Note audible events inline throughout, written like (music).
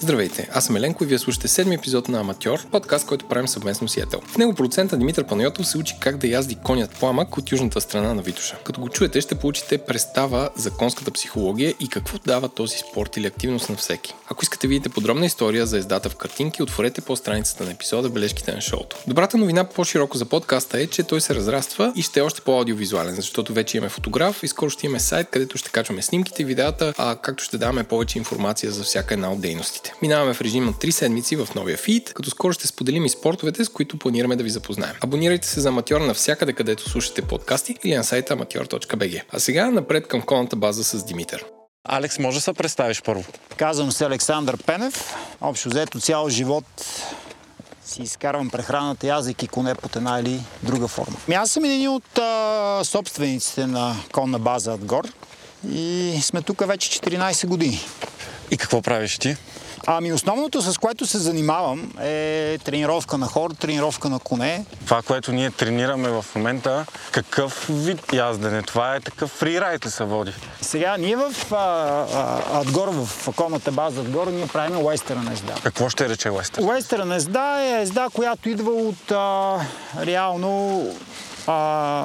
Здравейте, аз съм Еленко и вие слушате седми епизод на Аматьор, подкаст, който правим съвместно с Ятел. В него продуцента Димитър Панайотов се учи как да язди конят пламък от южната страна на Витуша. Като го чуете, ще получите представа за конската психология и какво дава този спорт или активност на всеки. Ако искате да видите подробна история за ездата в картинки, отворете по страницата на епизода бележките на шоуто. Добрата новина по-широко за подкаста е, че той се разраства и ще е още по-аудиовизуален, защото вече имаме фотограф и скоро ще имаме сайт, където ще качваме снимките, видеята, а както ще даваме повече информация за всяка една от дейностите. Минаваме в режим на 3 седмици в новия фид, като скоро ще споделим и спортовете, с които планираме да ви запознаем. Абонирайте се за Аматьор навсякъде, където слушате подкасти или на сайта amateur.bg. А сега напред към конната база с Димитър. Алекс, може да се представиш първо? Казвам се Александър Пенев. Общо взето цял живот си изкарвам прехраната, язик коне под една или друга форма. Ми аз съм един от а, собствениците на конна база Адгор и сме тук вече 14 години. И какво правиш ти? Ами основното, с което се занимавам е тренировка на хор, тренировка на коне. Това, което ние тренираме в момента, какъв вид яздене? Това е такъв фрирайд ли се води? Сега, ние в а, а, Адгор, в конната база Адгор, ние правим уестърна езда. Какво ще рече уестър? Уестърна езда е езда, която идва от а, реално а,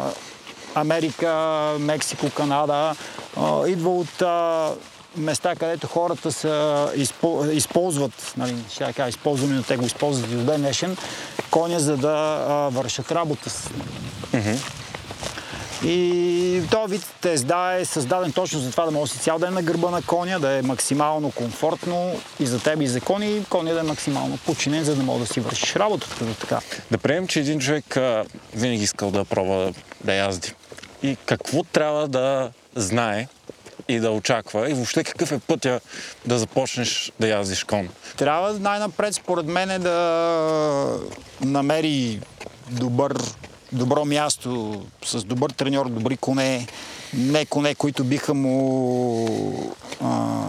Америка, Мексико, Канада. А, идва от а, места, където хората са, използват, нали, ще кажа, използваме, но те го използват и до ден днешен, коня, за да а, вършат работа с. Mm-hmm. И този вид тезда е създаден точно за това да може си цял ден на гърба на коня, да е максимално комфортно и за теб и за коня, и коня да е максимално починен, за да може да си вършиш работата като така. Да приемем, че един човек а, винаги искал да пробва да язди. И какво трябва да знае, и да очаква? И въобще какъв е пътя да започнеш да яздиш кон? Трябва най-напред, според мен, е да намери добър, добро място с добър треньор, добри коне, не коне, които биха му а,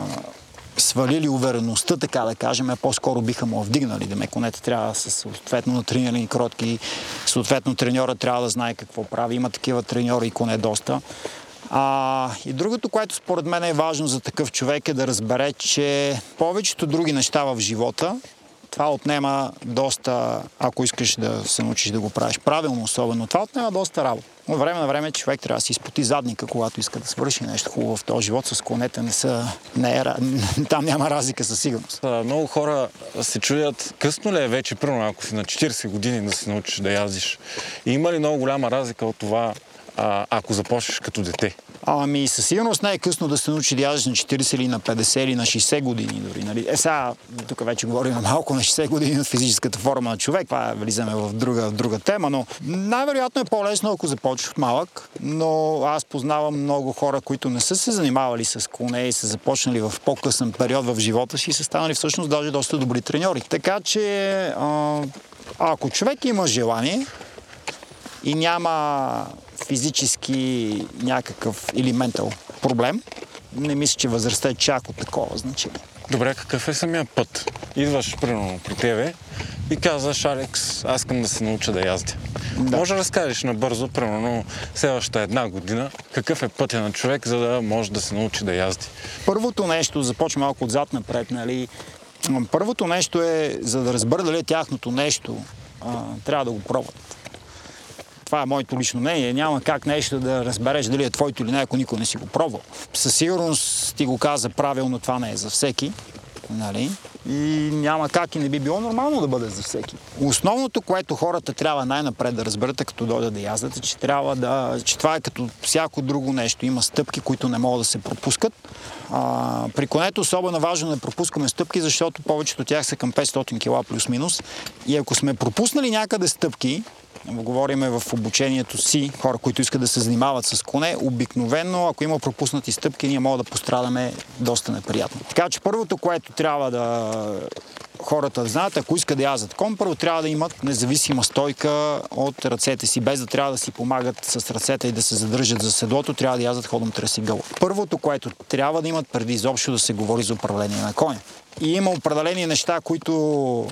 свалили увереността, така да кажем, а по-скоро биха му вдигнали. Да ме конете трябва са съответно натренирани кротки, съответно треньора трябва да знае какво прави. Има такива треньори и коне доста. А, и другото, което според мен е важно за такъв човек е да разбере, че повечето други неща в живота, това отнема доста, ако искаш да се научиш да го правиш правилно, особено, това отнема доста работа. От време на време човек трябва да си изпоти задника, когато иска да свърши нещо хубаво в този живот. С конете не са... Не е, (laughs) там няма разлика със сигурност. Много хора се чудят късно ли е вече, първо, ако си на 40 години да се научиш да язиш. И има ли много голяма разлика от това а, ако започнеш като дете? Ами със сигурност не е късно да се научи да ядеш на 40 или на 50 или на 60 години дори. Нали? Е сега, тук вече говорим малко на 60 години от физическата форма на човек, това влизаме в друга, в друга тема, но най-вероятно е по-лесно, ако започнеш от малък, но аз познавам много хора, които не са се занимавали с коне и са започнали в по-късен период в живота си и са станали всъщност даже доста добри треньори. Така че, а, ако човек има желание и няма физически някакъв или ментал проблем, не мисля, че възрастта е чак от такова значение. Добре, какъв е самия път? Идваш, примерно, при тебе и казваш, Алекс, аз искам да се науча да яздя. Да. Може да разкажеш набързо, примерно, следващата една година, какъв е пътя на човек, за да може да се научи да язди? Първото нещо, започва малко отзад напред, нали? Първото нещо е, за да разбера дали е тяхното нещо, а, трябва да го пробват това е моето лично мнение. Няма как нещо да разбереш дали е твоето или не, ако никой не си го пробвал. Със сигурност ти го каза правилно, това не е за всеки. Нали? И няма как и не би било нормално да бъде за всеки. Основното, което хората трябва най-напред да разберат, като дойдат да яздат, е, че, трябва да, че това е като всяко друго нещо. Има стъпки, които не могат да се пропускат. А, при конето особено важно да пропускаме стъпки, защото повечето от тях са към 500 кг плюс-минус. И ако сме пропуснали някъде стъпки, говориме в обучението си, хора, които искат да се занимават с коне, обикновено, ако има пропуснати стъпки, ние можем да пострадаме доста неприятно. Така че първото, което трябва да хората да знаят, ако искат да язат кон, първо трябва да имат независима стойка от ръцете си, без да трябва да си помагат с ръцете и да се задържат за седлото, трябва да язат ходом тресигъл. Първото, което трябва да имат преди изобщо да се говори за управление на коня. И има определени неща, които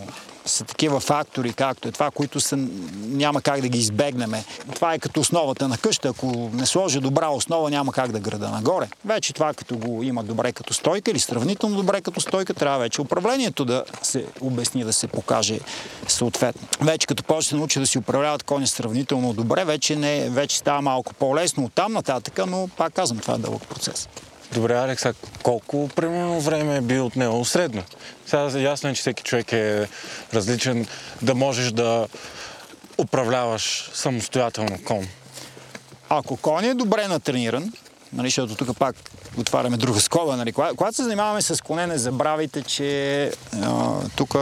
са такива фактори, както е това, които са, няма как да ги избегнем. Това е като основата на къща. Ако не сложи добра основа, няма как да града нагоре. Вече това, като го има добре като стойка или сравнително добре като стойка, трябва вече управлението да се обясни, да се покаже съответно. Вече като почне се научи да си управляват коня сравнително добре, вече, не, вече става малко по-лесно от там нататък, но пак казвам, това е дълъг процес. Добре, Алекса, колко примерно време е бил от него средно? Сега ясно е, че всеки човек е различен, да можеш да управляваш самостоятелно кон. Ако кон е добре натрениран, нали, защото тук пак отваряме друга скоба. Нали. Когато се занимаваме с коне, не забравяйте, че тук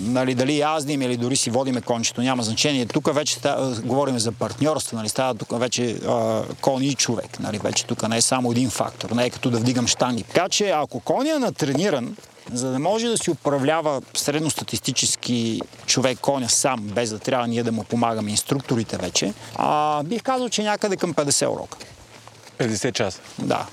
нали, дали яздим или дори си водиме кончето, няма значение. Тук вече та, говорим за партньорство, нали, става тук вече а, кон и човек. Нали, вече тук не е само един фактор, не е като да вдигам штанги. Така че ако коня е натрениран, за да може да си управлява средностатистически човек коня сам, без да трябва ние да му помагаме инструкторите вече, а, бих казал, че някъде към 50 урока. 50 часа? Да.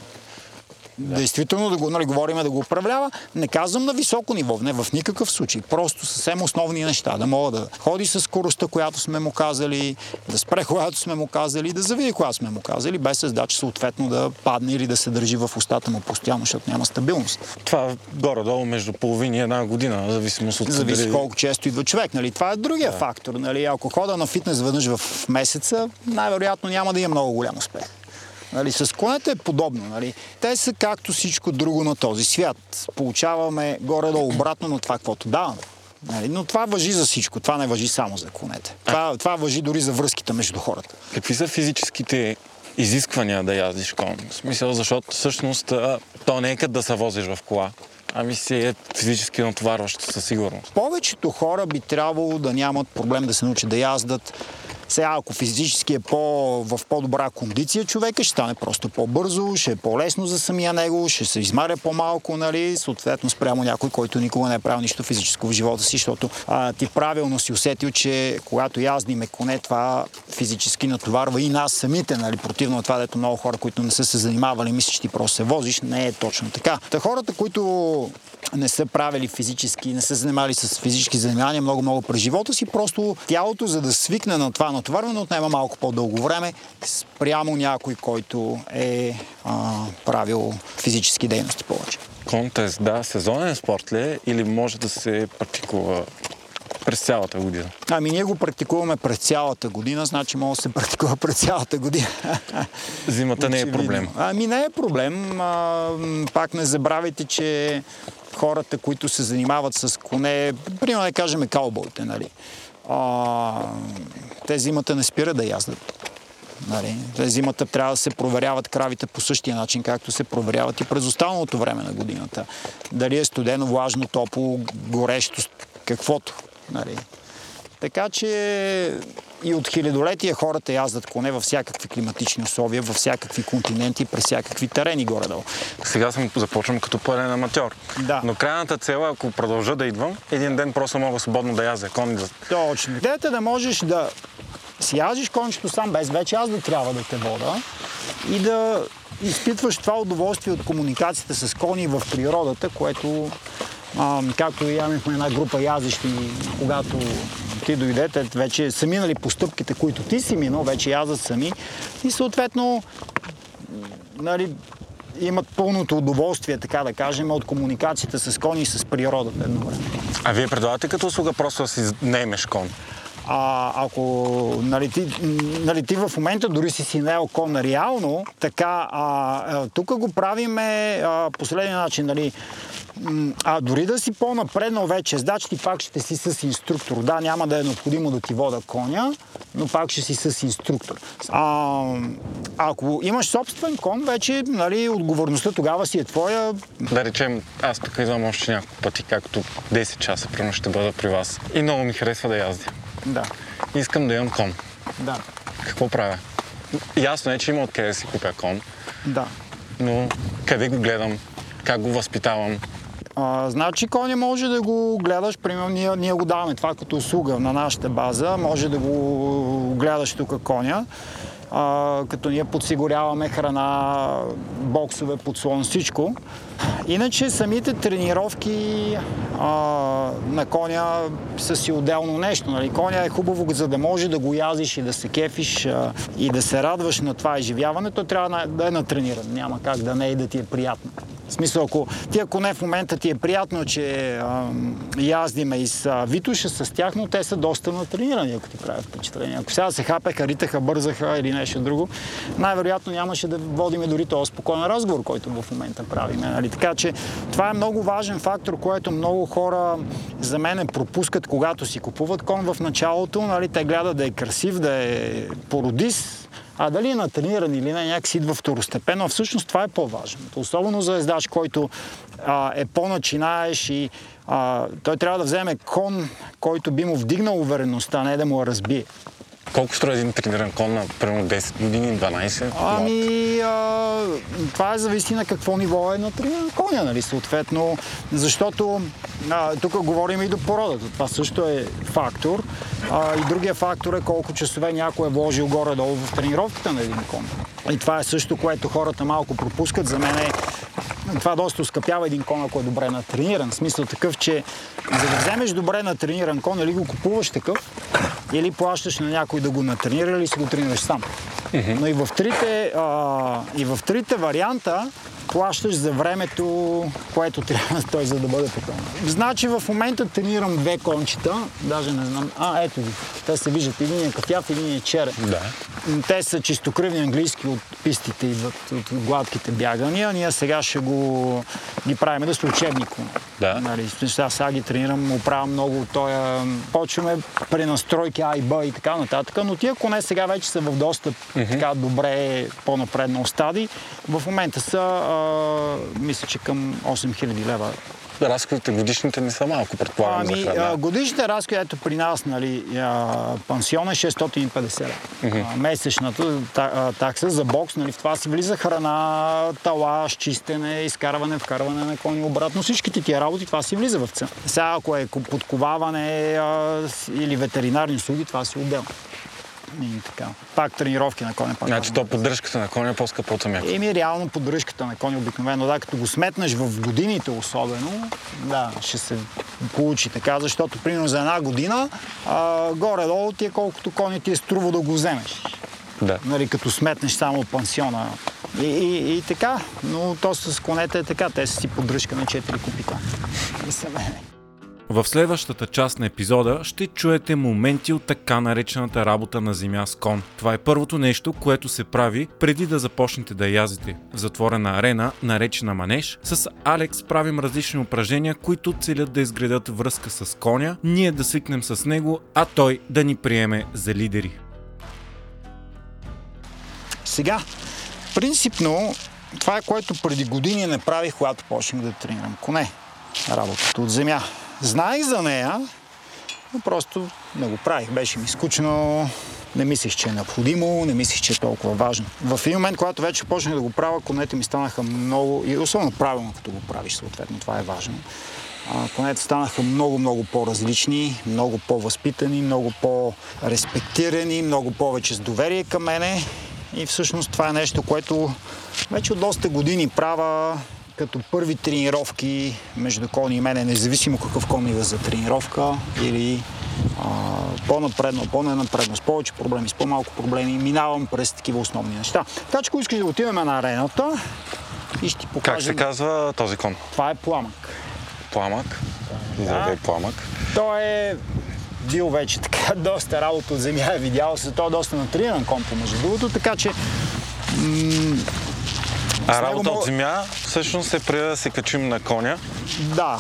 Да. Действително да го, нали, говорим да го управлява. Не казвам на високо ниво, не в никакъв случай. Просто съвсем основни неща. Да мога да ходи с скоростта, която сме му казали, да спре, (laughs) която сме му казали, да завиди, която сме му казали, без задача съответно да падне или да се държи в устата му постоянно, защото няма стабилност. Това горе-долу между половина и една година, зависимост от Зависи колко често идва човек. Нали? Това е другия да. фактор. Нали? Ако хода на фитнес веднъж в месеца, най-вероятно няма да има много голям успех. Нали, с конете е подобно. Нали. Те са както всичко друго на този свят. Получаваме горе-долу обратно на това, каквото даваме. Нали, но това въжи за всичко. Това не въжи само за конете. Това, това въжи дори за връзките между хората. Какви са физическите изисквания да яздиш кон? В смисъл, защото всъщност то не е като да се возиш в кола. Ами си е физически натоварващо със сигурност. Повечето хора би трябвало да нямат проблем да се научат да яздат сега, ако физически е по, в по-добра кондиция човека, ще стане просто по-бързо, ще е по-лесно за самия него, ще се измаря по-малко, нали, съответно спрямо някой, който никога не е правил нищо физическо в живота си, защото а, ти правилно си усетил, че когато яздиме коне, това физически натоварва и нас самите, нали, противно това, дето много хора, които не са се занимавали, мислят, че ти просто се возиш, не е точно така. Та хората, които не са правили физически, не са занимали с физически занимания много-много през живота си, просто тялото, за да свикне на това натоварване, отнема малко по-дълго време спрямо някой, който е а, правил физически дейности повече. Контест, да, сезонен спорт ли е или може да се практикува през цялата година? Ами ние го практикуваме през цялата година, значи може да се (laughs) практикува през цялата година. Зимата не е проблем. Ами не е проблем. А, пак не забравяйте, че хората, които се занимават с коне, примерно да кажем каубойте, нали? А, те зимата не спират да яздат. Нали? Те зимата трябва да се проверяват кравите по същия начин, както се проверяват и през останалото време на годината. Дали е студено, влажно, топло, горещо, каквото. Нали? Така че и от хилядолетия хората яздат коне във всякакви климатични условия, във всякакви континенти, през всякакви терени горе-долу. Сега съм започвам като пълен аматьор. Да. Но крайната цел, ако продължа да идвам, един ден просто мога свободно да язда кон. Точно. Идеята да можеш да си язиш кончето сам, без вече аз да трябва да те вода и да изпитваш това удоволствие от комуникацията с кони в природата, което а, както и имахме една група язещи, когато ти дойдете, вече са минали постъпките, които ти си минал, вече язат сами и съответно нали, имат пълното удоволствие, така да кажем, от комуникацията с кони и с природата едно време. А вие предлагате като услуга просто да си наемеш кон? А, ако нали, нали, ти в момента дори си си наел кон реално, така, а, тук го правиме а, последния начин, нали, а дори да си по-напреднал вече, значи ти пак ще си с инструктор. Да, няма да е необходимо да ти вода коня, но пак ще си с инструктор. А, ако имаш собствен кон, вече нали, отговорността тогава си е твоя. Да речем, аз тук идвам още няколко пъти, както 10 часа примерно ще бъда при вас. И много ми харесва да яздя. Да. Искам да имам кон. Да. Какво правя? Ясно е, че има откъде да си купя кон. Да. Но къде го гледам? Как го възпитавам? А, значи коня може да го гледаш, примерно ние, ние го даваме това като услуга на нашата база, може да го гледаш тук коня, а, като ние подсигуряваме храна, боксове, подслон, всичко. Иначе самите тренировки а, на коня са си отделно нещо. Нали? Коня е хубаво, за да може да го язиш и да се кефиш а, и да се радваш на това изживяване, то трябва да е натрениран. Няма как да не е да ти е приятно. В смисъл, ако ти ако не в момента ти е приятно, че а, яздиме и с Витуша с тях, но те са доста натренирани, ако ти правят впечатление. Ако сега се хапеха, ритаха, бързаха или нещо друго, най-вероятно нямаше да водиме дори този спокоен разговор, който в момента правим. Нали? Така че това е много важен фактор, който много хора за мен пропускат, когато си купуват кон в началото. Нали? Те гледат да е красив, да е породис, а дали е натрениран или не, някакси идва второстепенно. Всъщност това е по-важното. Особено за ездач, който а, е по-начинаеш и а, той трябва да вземе кон, който би му вдигнал увереността, не да му я разбие. Колко струва един трениран кон на примерно 10 години, 12? Ами, а, това е зависи на какво ниво е на трениран коня, нали, съответно, защото а, тук говорим и до породата. Това също е фактор. А, и другия фактор е колко часове някой е вложил горе-долу в тренировката на един кон. И това е също, което хората малко пропускат. За мен е това доста оскъпява един кон, ако е добре натрениран. В смисъл такъв, че за да вземеш добре натрениран кон, или го купуваш такъв, или плащаш на някой да го натренира, или си го тренираш сам. Но и в трите, а, и в трите варианта плащаш за времето, което трябва (laughs) той за да бъде потом. Значи в момента тренирам две кончета, даже не знам. А, ето ги. Те се виждат. Един е кафяв, един е черен. Да. Те са чистокръвни английски от пистите, идват от гладките бягания. Ние сега ще го ги правим да са учебни коне. Да. Нали, сега, сега ги тренирам, оправям много. Той, почваме пренастройки А и Б и така нататък, но тия коне сега вече са в доста mm-hmm. така добре по-напреднал стадий. В момента са, а, мисля, че към 8000 лева разходите годишните не са малко, предполагам, ами, за храна. годишните разходи, ето при нас, нали, пансион е 650 лева. Mm-hmm. Месечната такса за бокс, нали, в това си влиза храна, талаш, чистене, изкарване, вкарване на кони обратно. Всичките тия работи, това си влиза в цена. Сега, ако е подковаване а, или ветеринарни услуги, това си отделно. И така. Пак тренировки на коня. Пак значи то поддръжката на коня е по-скъпа от самия. Еми реално поддръжката на коня обикновено, да, като го сметнеш в годините особено, да, ще се получи така, защото примерно за една година а, горе-долу ти е колкото коня ти е струва да го вземеш. Да. Нали, като сметнеш само пансиона. И, и, и така, но то с конете е така, те са си поддръжка на 4 купита. В следващата част на епизода ще чуете моменти от така наречената работа на земя с кон. Това е първото нещо, което се прави преди да започнете да язите. В затворена арена, наречена манеж, с Алекс правим различни упражнения, които целят да изградят връзка с коня, ние да свикнем с него, а той да ни приеме за лидери. Сега, принципно, това е което преди години не правих, когато почнах да тренирам коне. Работата от земя. Знаех за нея, но просто не го правих. Беше ми скучно, не мислих, че е необходимо, не мислих, че е толкова важно. В един момент, когато вече почнах да го правя, конете ми станаха много, и особено правилно, като го правиш, съответно, това е важно. конете станаха много, много по-различни, много по-възпитани, много по-респектирани, много повече с доверие към мене. И всъщност това е нещо, което вече от доста години правя като първи тренировки между Кони и мене, независимо какъв кон идва за тренировка или а, по-напредно, по-ненапредно, с повече проблеми, с по-малко проблеми, минавам през такива основни неща. Така че, ако искаш да отидем на арената и ще ти покажа... Как се казва този кон? Това е пламък. Пламък? Да. Е пламък. Той е бил вече така (laughs) доста работа от земя, е видял се, той е доста натрениран кон, между другото, така че м- а работа от земя всъщност е преди да се качим на коня. Да.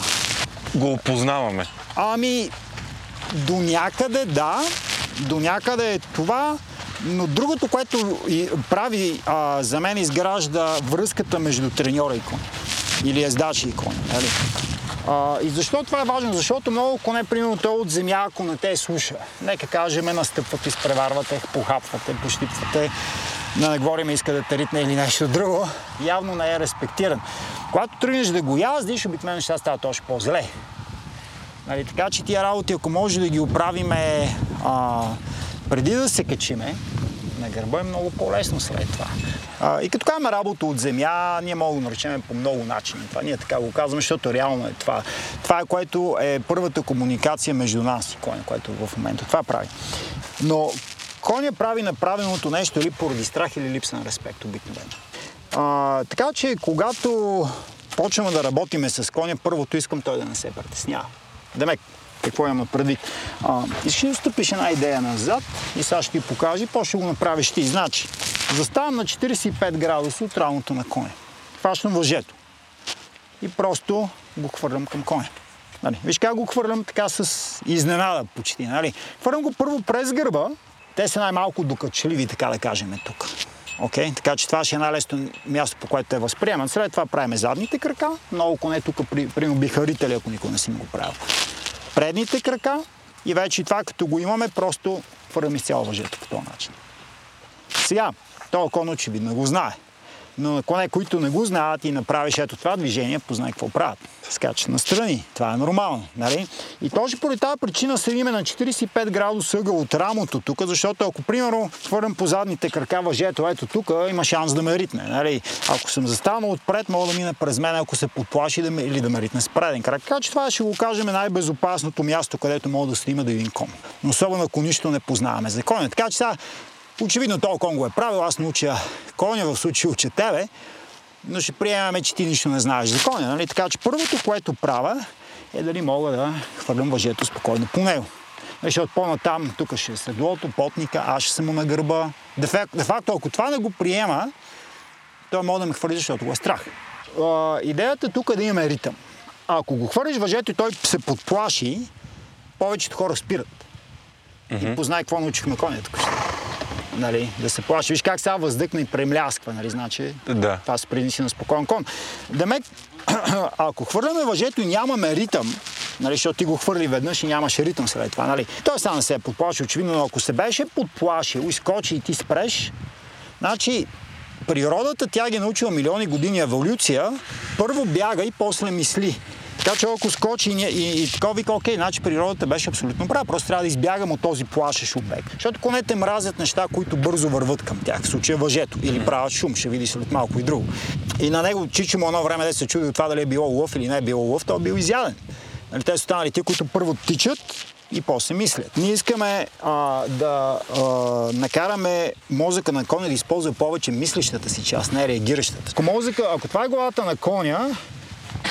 Го опознаваме. Ами, до някъде да, до някъде е това, но другото, което прави а, за мен изгражда връзката между треньора и коня. Или ездачи и коня. Нали? А, и защо това е важно? Защото много коне, примерно, той от земя, ако не те слуша. Нека кажем, настъпвате, изпреварвате, похапвате, пощипвате да не говорим иска да те ритне или нещо друго, явно не е респектиран. Когато тръгнеш да го яздиш, обикновено неща стават още по-зле. Нали, така че тия работи, ако може да ги оправиме а, преди да се качиме на гърба е много по-лесно след това. А, и като казваме работа от земя, ние можем да наречем по много начини. Това ние така го казваме, защото реално е това. Това е което е първата комуникация между нас и коня, което в момента това прави. Но коня прави направеното нещо или поради страх или липса на респект обикновено. А, така че, когато почваме да работиме с коня, първото искам той да не се притеснява. Демек, какво имам предвид? А, искаш да стъпиш една идея назад и сега ще ти покажа и после ще го направиш ти. Значи, заставам на 45 градуса от рамото на коня. Хващам въжето. И просто го хвърлям към коня. Нали? Виж как го хвърлям така с изненада почти. Нали? Хвърлям го първо през гърба. Те са най-малко докачливи, така да кажем тук. Okay? Така че това ще е най-лесно място, по което те възприемат. След това правиме задните крака. Много коне тук, при, примерно, бихарители, ако никой не си го правил. Предните крака и вече това, като го имаме, просто хвърляме изцяло въжето по този начин. Сега, този кон очевидно го знае. Но на коне, които не го знаят и направиш ето това движение, познай какво правят. Скачат настрани. Това е нормално. Нали? И точно поради тази причина седиме на 45 градуса ъгъл от рамото тук, защото ако, примерно, хвърлям по задните крака въжето, ето тук, има шанс да ме ритне. Нали? Ако съм застанал отпред, мога да мине през мен, ако се подплаши да ме, или да ме ритне с преден крак. Така че това ще го кажем най-безопасното място, където мога да снима да един кон. Но особено ако нищо не познаваме закона. Така че сега Очевидно този кон го е правил, аз науча коня, в случай уча тебе, но ще приемаме, че ти нищо не знаеш за коня. Нали? Така че първото, което правя, е дали мога да хвърлям въжето спокойно по него. Защото по-натам, тук ще е седлото, потника, аз ще съм му на гърба. Де факто, ако това не го приема, той може да ме хвърли, защото го е страх. А, идеята тук е да имаме ритъм. Ако го хвърлиш въжето и той се подплаши, повечето хора спират. Mm-hmm. И познай какво научихме коня тук нали, да се плаши. Виж как сега въздъхна и премлясква, нали, значи да. това се преди си на спокоен кон. Демек, (clears throat) ако хвърляме въжето и нямаме ритъм, нали, защото ти го хвърли веднъж и нямаше ритъм след това, нали, той сега не се е подплаши, очевидно, но ако се беше подплашил, изкочи и ти спреш, значи природата, тя ги е научила милиони години еволюция, първо бяга и после мисли. Така че ако скочи и, и, и такова вика, окей, значи природата беше абсолютно права. Просто трябва да избягам от този плашещ обект. Защото конете мразят неща, които бързо върват към тях. В случая въжето. Или правят шум, ще види след малко и друго. И на него Чичо му едно време да се чуди от това дали е било лъв или не е било лъв, той е бил изяден. Нали, те са останали ти, които първо тичат и после мислят. Ние искаме а, да а, накараме мозъка на коня да използва повече мислещата си част, не реагиращата. Ако, мозъка, ако това е главата на коня,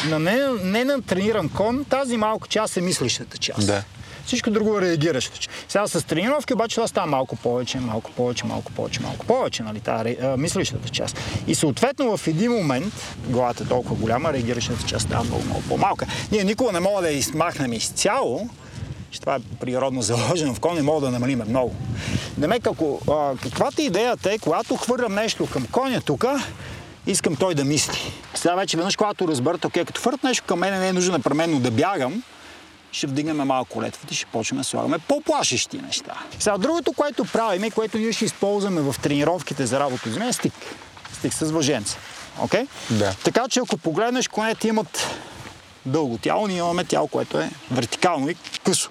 на не, не на трениран кон, тази малка част е мислещата част. Да. Всичко друго е реагиращо. Сега с тренировки обаче това става малко повече, малко повече, малко повече, малко повече, нали, тази мислещата част. И съответно в един момент, главата е толкова голяма, реагиращата част става много, много по-малка. Ние никога не мога да я измахнем изцяло, че това е природно заложено в кон, не мога да намалиме много. Демек, ако а, каквато идеята е, когато хвърлям нещо към коня тук, искам той да мисли. Сега вече веднъж, когато разберат, окей, като фърт нещо към мен не е нужно непременно да бягам, ще вдигнем малко летвата и ще почнем да слагаме по-плашещи неща. Сега другото, което правим и което ние ще използваме в тренировките за работа с е стик. Стик с въженца. Okay? Да. Така че ако погледнеш, конете имат дълго тяло, ние имаме тяло, което е вертикално и късо.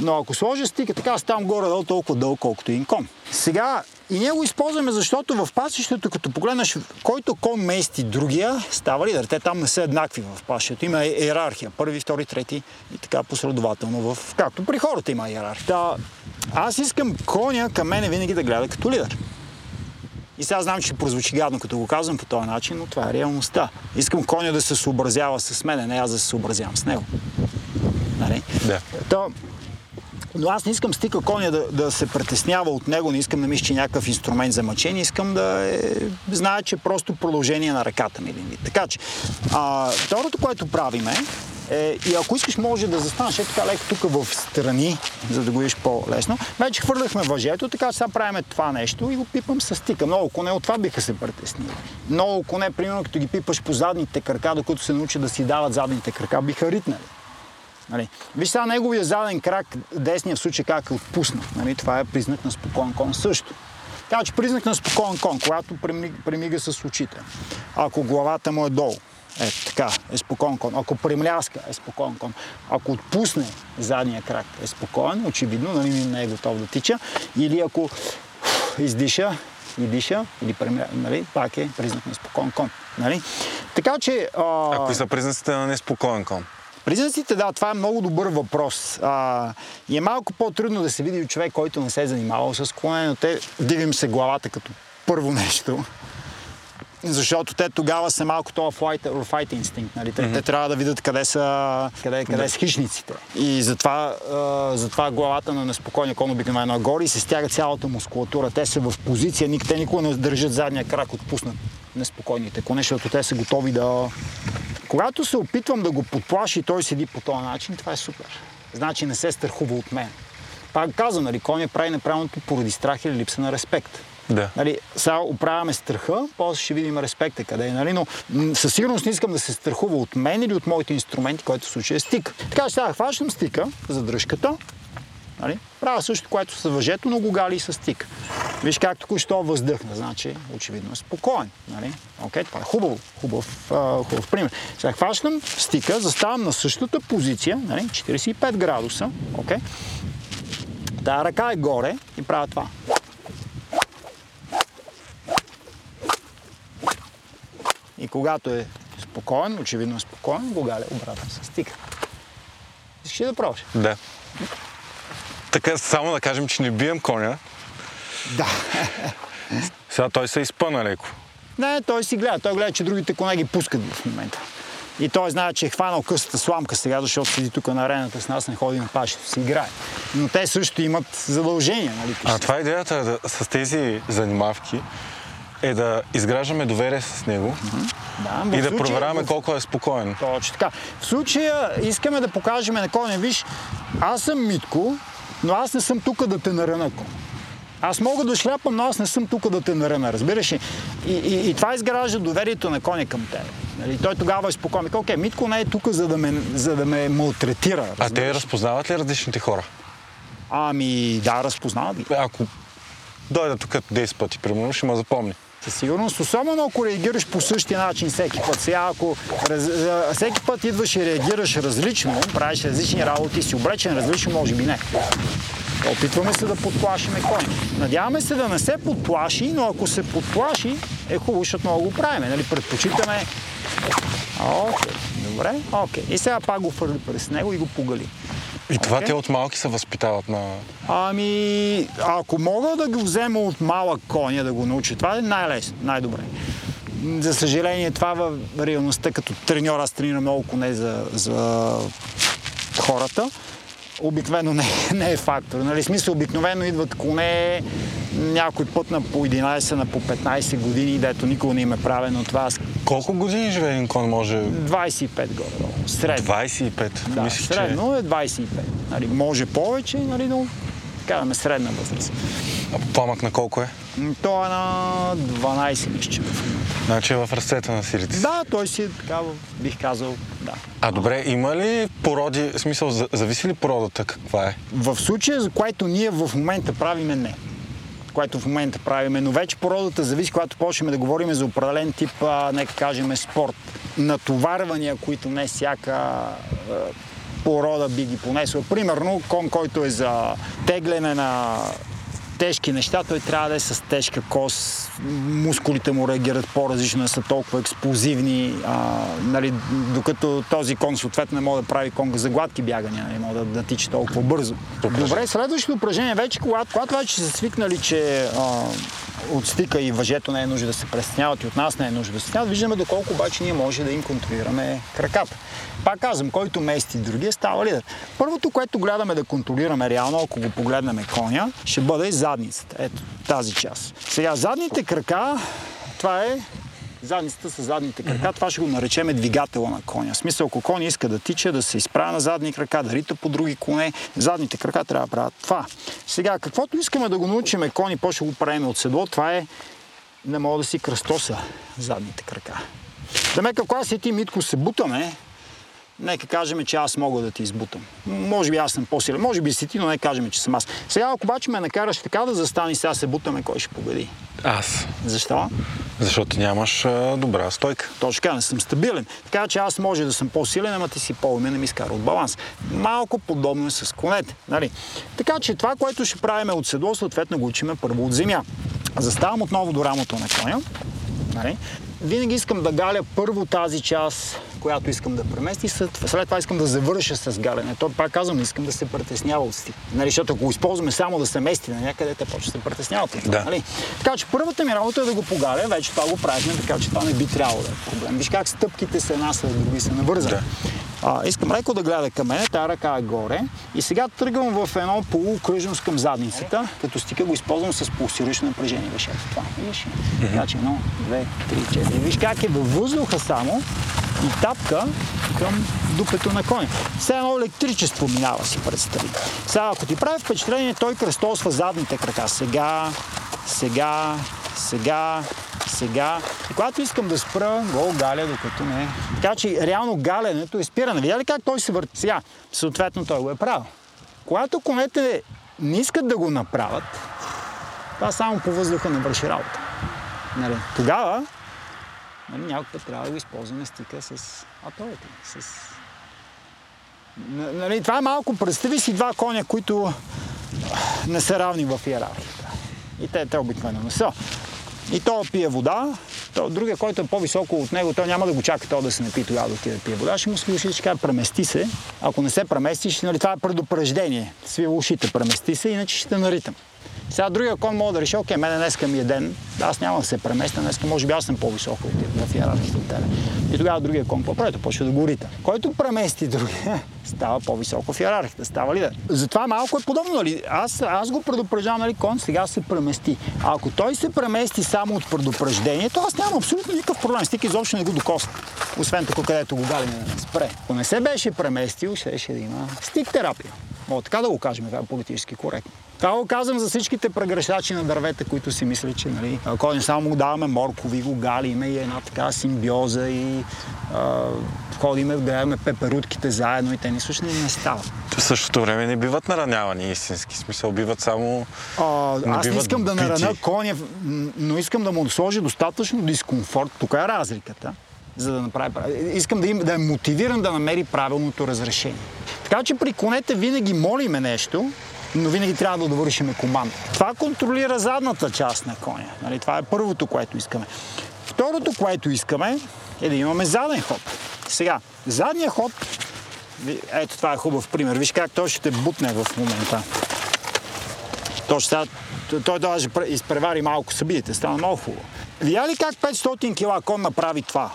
Но ако сложа стика така, ставам горе-долу толкова дълго, колкото един кон. Сега и ние го използваме, защото в пасището, като погледнеш който кон мести другия, става лидер. Те там не са еднакви в пасището. Има иерархия. Първи, втори, трети и така последователно. В... Както при хората има иерархия. Та, аз искам коня към мене винаги да гледа като лидер. И сега знам, че ще прозвучи гадно, като го казвам по този начин, но това е реалността. Искам коня да се съобразява с мен, не аз да се съобразявам с него. Нали? Да. То, но аз не искам стика коня да, да се притеснява от него, не искам да мисля, че е някакъв инструмент за мъчение, искам да е, знае, че е просто продължение на ръката ми. Така че, а, второто, което правиме, е, и ако искаш, може да застанеш е така леко тук в страни, за да го видиш по-лесно. Вече хвърляхме въжето, така сега правиме това нещо и го пипам с стика. Много коне от това биха се притеснили. Много коне, примерно, като ги пипаш по задните крака, докато се научат да си дават задните крака, биха ритнали. Нали. Виж сега неговия заден крак, десния в случай как е отпуснат. Нали. Това е признак на спокоен кон също. Така че признак на спокоен кон, когато премига с очите. Ако главата му е долу, е така, е спокоен кон. Ако премляска, е спокоен кон. Ако отпусне задния крак, е спокоен, очевидно, нали не е готов да тича. Или ако издиша и диша, или премя, нали, пак е признак на спокоен кон. Нали? Така че... А... А са признаците на неспокоен кон? Признаците, да, това е много добър въпрос. А, и е малко по-трудно да се види от човек, който не се е занимавал с клане, но те дивим се главата като първо нещо. Защото те тогава са малко това fight, or fight инстинкт. Нали? Те, mm-hmm. те трябва да видят къде са, къде, къде да. са хищниците. И затова, а, затова главата на неспокойния кон обикновено е горе и се стяга цялата мускулатура. Те са в позиция, те никога не държат задния крак отпуснат неспокойните коне, защото те са готови да... Когато се опитвам да го подплаши и той седи по този начин, това е супер. Значи не се страхува от мен. Пак казвам, нали, коня прави неправилното поради страх или липса на респект. Да. Нали, сега оправяме страха, после ще видим респекта къде е, нали? но със сигурност не искам да се страхува от мен или от моите инструменти, който в случая е стик. Така сега хващам стика за дръжката, Нали? Правя също, което с въжето, но го гали с стик. Виж как току-що въздъхна, значи очевидно е спокоен. Нали? Окей, това е хубаво, хубав, а, хубав пример. Сега хващам стика, заставам на същата позиция, нали? 45 градуса, окей. Тая ръка е горе и правя това. И когато е спокоен, очевидно е спокоен, го галя обратно с стика. Искаш да пробваш? Да. Така, само да кажем, че не бием коня. Да. Сега той се изпъна леко. Не, той си гледа. Той гледа, че другите коне ги пускат в момента. И той знае, че е хванал късата сламка сега, защото седи тук на арената с нас, не ходи на пашето си играе. Но те също имат задължения. Нали, а това е идеята да, с тези занимавки е да изграждаме доверие с него да, и да проверяваме в... колко е спокоен. Точно така. В случая искаме да покажем на коня, виж, аз съм Митко, но аз не съм тук да те нарана. Аз мога да шляпам, но аз не съм тук да те нарана, разбираш ли? И, и, и това изгражда доверието на коня към теб. Нали? Той тогава е спокоен. Окей, Митко не е тук, за да ме, за да ме малтретира. А те разпознават ли различните хора? Ами, да, разпознават ги. Ако дойда тук 10 пъти, примерно, ще ме запомни. Със сигурност, особено ако реагираш по същия начин всеки път. Сега, ако раз, всеки път идваш и реагираш различно, правиш различни работи, си облечен различно, може би не. Опитваме се да подплашиме кой. Надяваме се да не се подплаши, но ако се подплаши, е хубаво, защото много го правиме. Нали? Предпочитаме... Окей, добре, окей. И сега пак го фърли през него и го погали. И това okay. те от малки се възпитават на... Ами, ако мога да го взема от малък коня да го науча, това е най-лесно, най-добре. За съжаление, това в реалността, като треньор, аз тренирам много коне за, за хората обикновено не, не е фактор. Нали? Смисъл, обикновено идват коне някой път на по 11, на по 15 години, дето никога не им е правено това. Колко години живее един кон може? 25 горе. Средно. 25? Да, Мислиш, средно че... е 25. Нали, може повече, нали, но казваме средна възраст. А пламък на колко е? Той е на 12 мисля. Значи е в ръцете на силите Да, той си е така, бих казал, да. А добре, има ли породи, в смисъл, зависи ли породата каква е? В случая, за което ние в момента правиме не което в момента правиме, но вече породата зависи, когато почнем да говорим за определен тип, а, нека кажем, спорт. Натоварвания, които не всяка порода би ги понесла. Примерно, кон, който е за тегляне на тежки неща, той трябва да е с тежка кост, мускулите му реагират по-различно, са толкова експлозивни, а, нали, докато този кон съответно не може да прави кон за гладки бягания, не може да, да тича толкова бързо. Добре, следващото упражнение вече, когато, когато вече са свикнали, че а, от стика и въжето не е нужда да се престеняват и от нас не е нужда да се престеняват, виждаме доколко обаче ние може да им контролираме краката. Пак казвам, който мести другия става лидер. Първото, което гледаме да контролираме реално, ако го погледнем коня, ще бъде задницата. Ето тази част. Сега задните крака, това е задницата с задните крака, това ще го наречеме двигателя на коня. В смисъл, ако коня иска да тича, да се изправя на задни крака, да рита по други коне, задните крака трябва да правят това. Сега, каквото искаме да го научиме кони, по ще го правим от седло, това е не мога да си кръстоса задните крака. Да ме, ако аз и ти, Митко, се бутаме, нека кажем, че аз мога да ти избутам. Може би аз съм по-силен, може би си ти, но нека кажем, че съм аз. Сега, ако обаче ме накараш така да застани, сега се бутаме, кой ще победи? Аз. Защо? Защото нямаш а, добра стойка. Точно така, не съм стабилен. Така че аз може да съм по-силен, ама ти си по-умен, не ми изкара от баланс. Малко подобно е с конете. Нали? Така че това, което ще правим от седло, съответно го учиме първо от земя. Заставам отново до рамото на коня. Нали? Винаги искам да галя първо тази част, която искам да премести, след, след това искам да завърша с галене. То пак казвам, искам да се притеснява от стик. Нали, защото ако го използваме само да се мести на някъде, те почва се притесняват. Да. Нали? Така че първата ми работа е да го погаля, вече това го правихме, така че това не би трябвало да е проблем. Виж как стъпките са една след други се навързани. Да. А, искам леко да гледа към мене, тази ръка е горе. И сега тръгвам в едно полукръжност към задницата, като стика го използвам с пулсиращо напрежение. Виж ето това. Така че едно, две, три, четири. Виж как е във въздуха само и тапка към дупето на коня. Сега едно електричество минава си представи. Сега, ако ти прави впечатление, той кръстосва задните крака. Сега, сега, сега, сега. И когато искам да спра, го галя докато не. Така че реално галенето е спиране. Видя ли как той се върти? Сега, съответно той го е правил. Когато конете не искат да го направят, това само по въздуха не върши работа. Нали? Тогава нали, някой път трябва да го използваме стика с атовете. С... Нали, това е малко, представи си два коня, които не са равни в иерархията. И те, те обикновено не са. И то пие вода, то, другия, който е по-високо от него, той няма да го чака то да се напи тогава да отиде да пие вода. Ще му ушите, ще каже, премести се. Ако не се преместиш, нали, това е предупреждение. Свие ушите, премести се, иначе ще те наритам. Сега другия кон мога да реши, окей, мене днеска ми е ден, аз няма да се преместя, днеска може би аз съм теб, в иерархията от тебе. И тогава другия кон какво прави? Почва да го рита. Който премести другия, става по-високо в иерархията, става лидер. Затова малко е подобно, нали? Аз, аз го предупреждавам, нали, кон сега се премести. А ако той се премести само от предупреждение, то аз нямам абсолютно никакъв проблем. Стика изобщо не го докосна. Освен тук, където го галиме да не спре. Ако не се беше преместил, ще, да има стик терапия. Мога така да го кажем, това е политически коректно. Това го казвам за всичките прегръщачи на дървета, които си мислят, че нали, ако не само му даваме моркови, го галиме и една така симбиоза и а, ходиме, гледаме пеперутките заедно и те ни слушат, не, не става. В същото време не биват наранявани истински смисъл, биват само... А, аз не искам да нараня коня, но искам да му сложи достатъчно дискомфорт. Тук е разликата за да направи. прав- Искам да, им, да е мотивиран да намери правилното разрешение. Така че при конете винаги молиме нещо, но винаги трябва да довършиме команда. Това контролира задната част на коня. Нали? Това е първото, което искаме. Второто, което искаме, е да имаме заден ход. Сега, задният ход, ето това е хубав пример. Виж как той ще те бутне в момента. Точно сега, т- той даже пре- изпревари малко събитите, стана много хубаво. Видя ли как 500 кила кон направи това?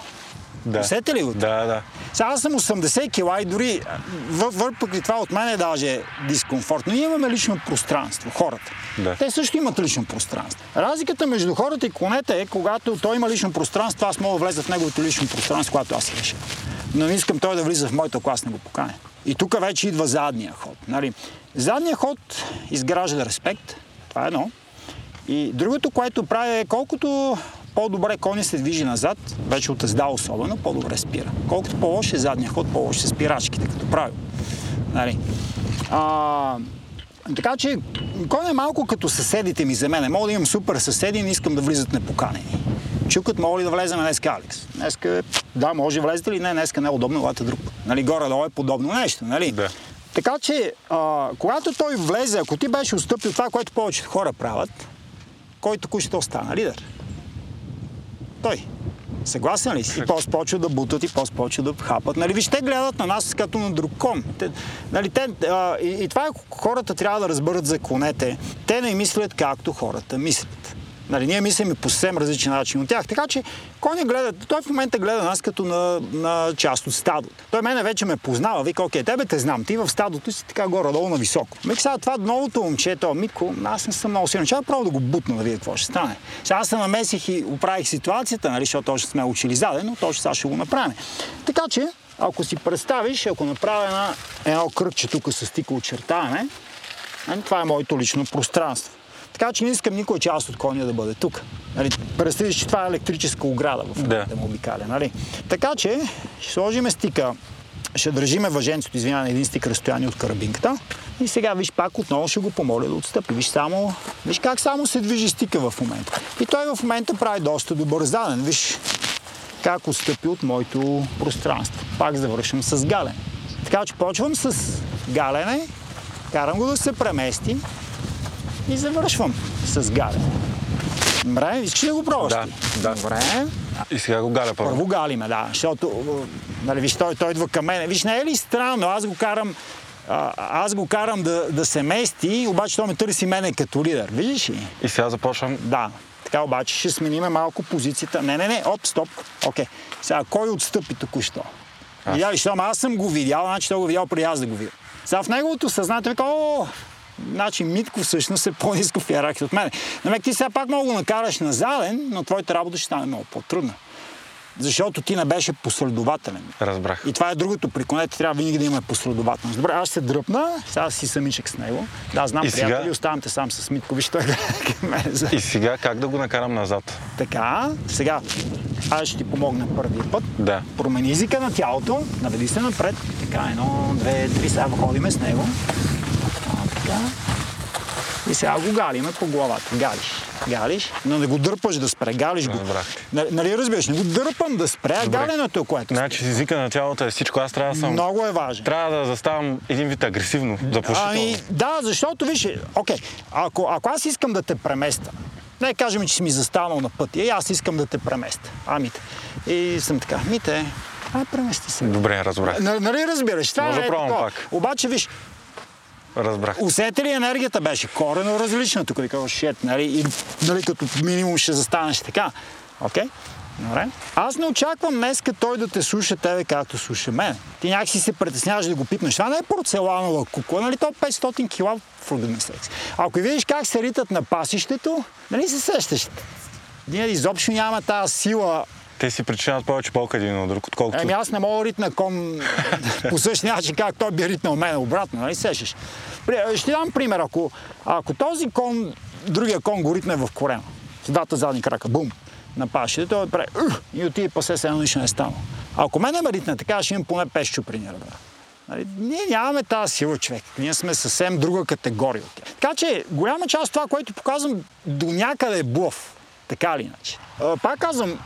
Да. Усете ли го? Да, да. Сега аз съм 80 кила и дори въ- въпреки това от мен е даже дискомфортно. Ние имаме лично пространство, хората. Да. Те също имат лично пространство. Разликата между хората и конете е, когато той има лично пространство, аз мога да влеза в неговото лично пространство, когато аз реша. Но не искам той да влиза в моето, ако го поканя. И тук вече идва задния ход. Нали? Задният ход изгражда респект. Това е едно. И другото, което прави е колкото по-добре коня се движи назад, вече от езда особено, по-добре спира. Колкото по-лош е задния ход, по-лош са спирачките, като правило. Нали? А, така че кой е малко като съседите ми за мен. Мога да имам супер съседи не искам да влизат непоканени. Чукат, мога ли да влезем днес, Алекс? Днеска, да, може влезете ли? Не, днеска не е удобно, лата друг път. Нали, горе-долу е подобно нещо, нали? Да. Така че, а, когато той влезе, ако ти беше отстъпил това, което повечето хора правят, кой току-що стана лидер? Той. Съгласен ли си? И после почва да бутат и после почва да хапат. Нали, виж, те гледат на нас като на друг кон. Те, нали, те, а, и, и това е, хората трябва да разберат за конете. Те не мислят както хората мислят. Нали, ние мислим по съвсем различен начин от тях. Така че коня гледа, той в момента гледа нас като на, на част от стадото. Той мене вече ме познава, вика, окей, тебе те знам, ти в стадото си така горе-долу на високо. Мик сега това новото момче, то Митко, аз не съм много силен. Чакай право да го бутна да видя какво ще стане. Сега се намесих и оправих ситуацията, нали, защото още сме учили заден, но точно сега ще го направим. Така че, ако си представиш, ако направя една, едно кръгче тук с тика очертаване, Нали, Това е моето лично пространство. Така че не искам никой част от коня да бъде тук. Нали, представиш, че това е електрическа ограда в Да. момента му обикаля. Нали? Така че ще сложим стика, ще държиме въженцето, извинявай, на един стик разстояние от карабинката. И сега виж пак отново ще го помоля да отстъпи. Виж, само, виж как само се движи стика в момента. И той в момента прави доста добър заден. Виж как отстъпи от моето пространство. Пак завършвам с галене. Така че почвам с галене, карам го да се премести и завършвам с галене. Добре, искаш да го пробваш? Да, да. Добре. И сега го галя първо. Първо галиме, да. Защото, нали, виж, той, той идва към мен. Виж, не е ли странно? Аз го карам, а, аз го карам да, да се мести, обаче той ме търси мене като лидер. Виждаш ли? И сега започвам. Да. Така обаче ще смениме малко позицията. Не, не, не, оп, стоп. Окей. Сега, кой отстъпи току-що? Видя ли, щом аз съм го видял, значи той го видял преди аз да го видя. Сега в неговото съзнание той вика, о, значи Митко всъщност е по-низко в от мен. Намек ти сега пак мога го накараш на заден, но твоята работа ще стане много по-трудна. Защото ти не беше последователен. Разбрах. И това е другото. При конете трябва винаги да има последователност. Добре, аз се дръпна, сега си самичък с него. Да, знам, И сега- приятели, оставам те сам с Митко. Виж, той към мен. И сега как да го накарам назад? Така, сега аз ще ти помогна първия път. Да. Промени езика на тялото, наведи се напред. Така, едно, две, три, сега ходиме с него. Така. И сега го галиме по главата. Галиш. Галиш, но не го дърпаш да спре. Галиш го. Нали, нали разбираш? Не го дърпам да спре, а галенето е което. Значи езика на тялото е всичко. Аз трябва да съм... Много е важен. Трябва да заставам един вид агресивно, заплашително. Ами, да, защото, виж, окей, ако, ако аз искам да те преместа, не кажем, че си ми застанал на пътя и аз искам да те преместя. Амите. И съм така, мите, а премести се. Добре, разбрах. Н- Нали разбираш? Това Може е да пробвам пак. Обаче, виж, Разбрах. усети ли енергията беше корено различна тук, да кажа, шет, нали? И, нали, като минимум ще застанеш така. Окей? Добре. Аз не очаквам днеска той да те слуша тебе, както слуша мен. Ти някакси се притесняваш да го пипнеш. Това не е порцеланова кукла, нали? То 500 кила в роден секс. Ако видиш как се ритат на пасището, нали се сещаш? Ние изобщо няма тази сила Те си причиняват повече болка един от друг, отколкото... Еми аз не мога ритна кон (laughs) по същия начин, как той би ритнал мен обратно, нали сещаш? Ще дам пример, ако, ако този кон, другия кон го ритне в корема, с двата задни крака, бум, на пашите, той прави и отиде пасе се едно нищо не е станало. Ако мене ме ритне така, ще имам поне 5 щуприни ребра. Нали, ние нямаме тази сила, човек. Ние сме съвсем друга категория от тях. Така че, голяма част от това, което показвам, до някъде е блъв. Така или иначе. Пак казвам,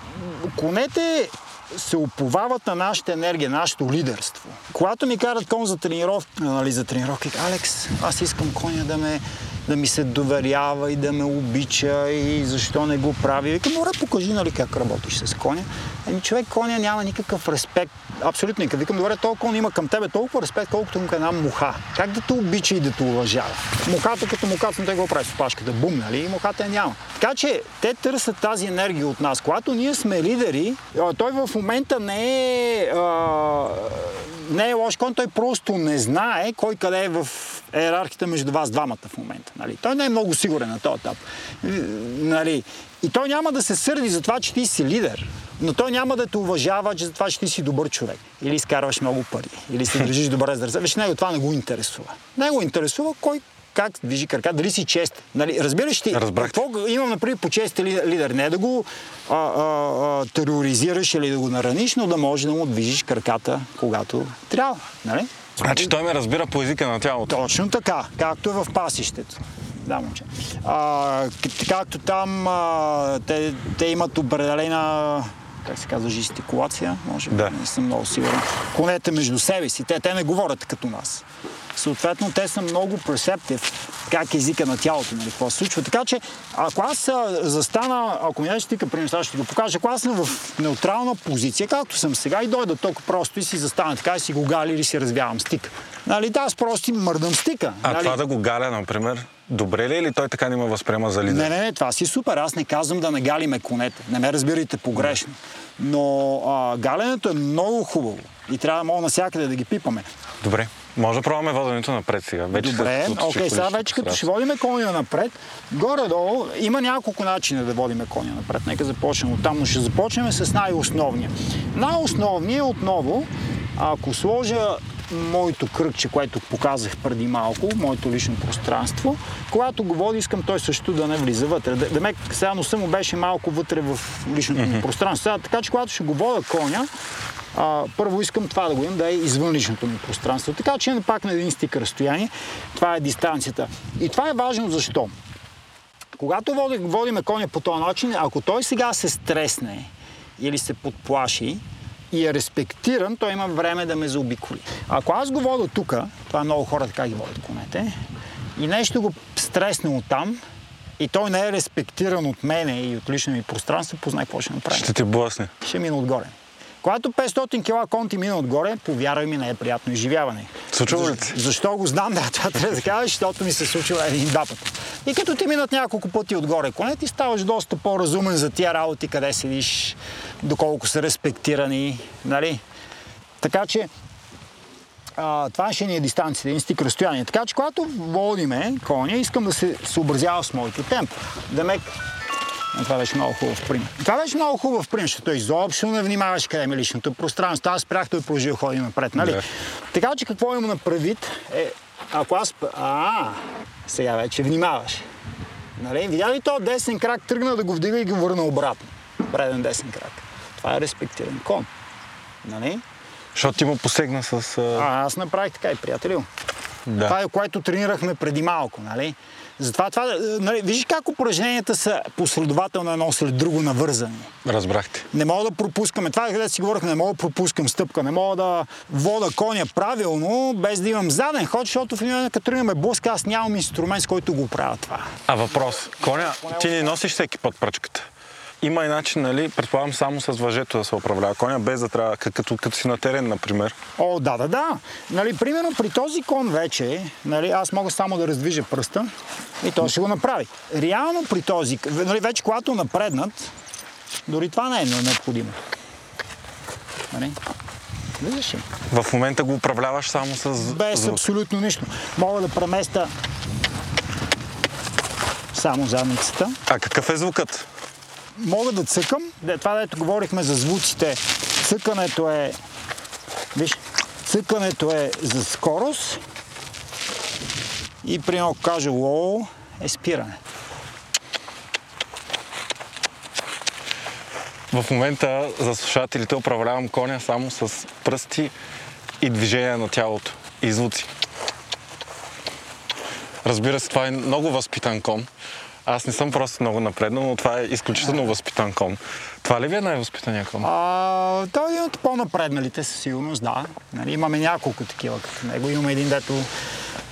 конете се уповават на нашата енергия, нашето лидерство. Когато ми карат кон за тренировка, нали, за тренировка, казват, Алекс, аз искам коня да, ме, да ми се доверява и да ме обича и защо не го прави. Викам, добре, покажи нали, как работиш с коня. Еми, човек, коня няма никакъв респект. Абсолютно никакъв. Викам, добре, толкова он има към тебе толкова респект, колкото към една муха. Как да те обича и да те уважава? Мухата като мухата, те го прави с опашката. Бум, нали? И мухата няма. Така че те търсят тази енергия от нас. Когато ние сме лидери, той в момента не е, а, не е лош кон, той просто не знае кой къде е в иерархията между вас двамата в момента. Нали? Той не е много сигурен на този етап. Нали? И той няма да се сърди за това, че ти си лидер. Но той няма да те уважава, че за това, че ти си добър човек. Или изкарваш много пари. Или се държиш добре за ръце. Виж, него това не го интересува. Не го интересува кой как движи крака, дали си чест. Нали, разбираш ти, Разбрах. какво имам например по ли- лидер? Не да го а, а, а, тероризираш или да го нараниш, но да може да му движиш краката, когато трябва. Нали? Значи той ме разбира по езика на тялото. Точно така, както е в пасището. Да, момче. А, както там а, те, те имат определена как се казва, жестикулация, може би, Да. не съм много сигурен. Конете между себе си, те, те не говорят като нас. Съответно, те са много perceptive, как езика на тялото, нали, какво се случва. Така че, ако аз застана, ако ми дадеш стика, пример, сега ще го покажа, ако аз съм в неутрална позиция, както съм сега, и дойда толкова просто и си застана така и си го гали или си развявам стик. Нали, да, аз просто мърдам стика. А нали? това да го галя, например, добре ли е или той така не ме възприема за лидер? Не, не, не, това си супер. Аз не казвам да нагалиме конете. Не ме разбирайте погрешно. Но а, галенето е много хубаво. И трябва да мога навсякъде да ги пипаме. Добре. Може да пробваме воденето напред сега. Вече Добре, след окей, сега вече като ще водиме коня напред, горе-долу има няколко начина да водиме коня напред. Нека започнем от там, но ще започнем с най-основния. Най-основният отново, ако сложа моето кръгче, което показах преди малко, моето лично пространство, когато го води, искам той също да не влиза вътре. Ме, сега носа му беше малко вътре в личното му пространство. Сега, така че когато ще го водя коня, а, първо искам това да го имам да е извън личното ми пространство. Така че е пак на един стик разстояние. Това е дистанцията. И това е важно защо? Когато водим, водиме коня по този начин, ако той сега се стресне или се подплаши, и е респектиран, той има време да ме заобиколи. Ако аз го вода тук, това много хора така ги водят конете, и нещо го стресне от там, и той не е респектиран от мене и от личното ми пространство, познай какво ще направи. Ще те блъсне. Ще мина отгоре. Когато 500 кила кон ти мина отгоре, повярвай ми, не е приятно изживяване. Случва ли? Защо го знам? Да, това трябва да кажа, защото ми се случва един два пъти. И като ти минат няколко пъти отгоре коне, ти ставаш доста по-разумен за тия работи, къде седиш, доколко са респектирани, нали? Така че, а, това ще ни е дистанцията, един стик разстояние. Така че, когато водиме коня, искам да се съобразява с моето темпо. Да ме това беше много хубав пример. Това беше много хубав пример, защото изобщо не внимаваш къде ми личното пространство. Аз спрях, той продължи ходи напред, нали? Да. Така че какво има направит е, ако аз... А, сега вече внимаваш. Нали? Видя ли то десен крак, тръгна да го вдига и го върна обратно. Преден десен крак. Това е респектиран кон. Нали? Защото ти му посегна с... а, А, аз направих така и приятелю. Да. Това е което тренирахме преди малко, нали? Затова това, е, нали, виждаш как упражненията са последователно едно след друго навързани. Разбрахте. Не мога да пропускаме. Това е където си говорихме, не мога да пропускам стъпка, не мога да вода коня правилно, без да имам заден ход, защото в един момент, като тръгнем блъска, аз нямам инструмент, с който го правя това. А въпрос. Коня, ти не носиш всеки път пръчката. Има и начин, нали, предполагам само с въжето да се управлява коня, без да трябва, като, като си на терен, например. О, да, да, да. Нали, примерно при този кон вече, нали, аз мога само да раздвижа пръста и той ще го направи. Реално при този, нали, вече когато напреднат, дори това не е необходимо. Нали? Виждаш ли? В момента го управляваш само с Без звук. абсолютно нищо. Мога да преместа само задницата. А какъв е звукът? Мога да цъкам. Това, дето говорихме за звуците, цъкането е... Виж, цъкането е за скорост. И при едно кажа лоу е спиране. В момента за слушателите управлявам коня само с пръсти и движение на тялото и звуци. Разбира се, това е много възпитан кон. Аз не съм просто много напреднал, но това е изключително възпитан кон. Това ли ви е най-възпитания кон? А, той е един от по-напредналите със сигурност, да. Нали, имаме няколко такива като него. Имаме един, дето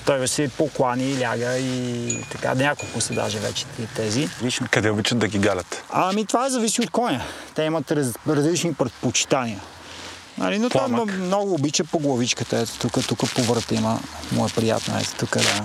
той се поклани и ляга и така. Няколко са даже вече тези. Виж, Къде обичат да ги галят? Ами това зависи от коня. Те имат раз, различни предпочитания. Нали, но той Пламък. много обича по главичката. Ето тук, тук по врата има. Му е приятно. Ето тук, да.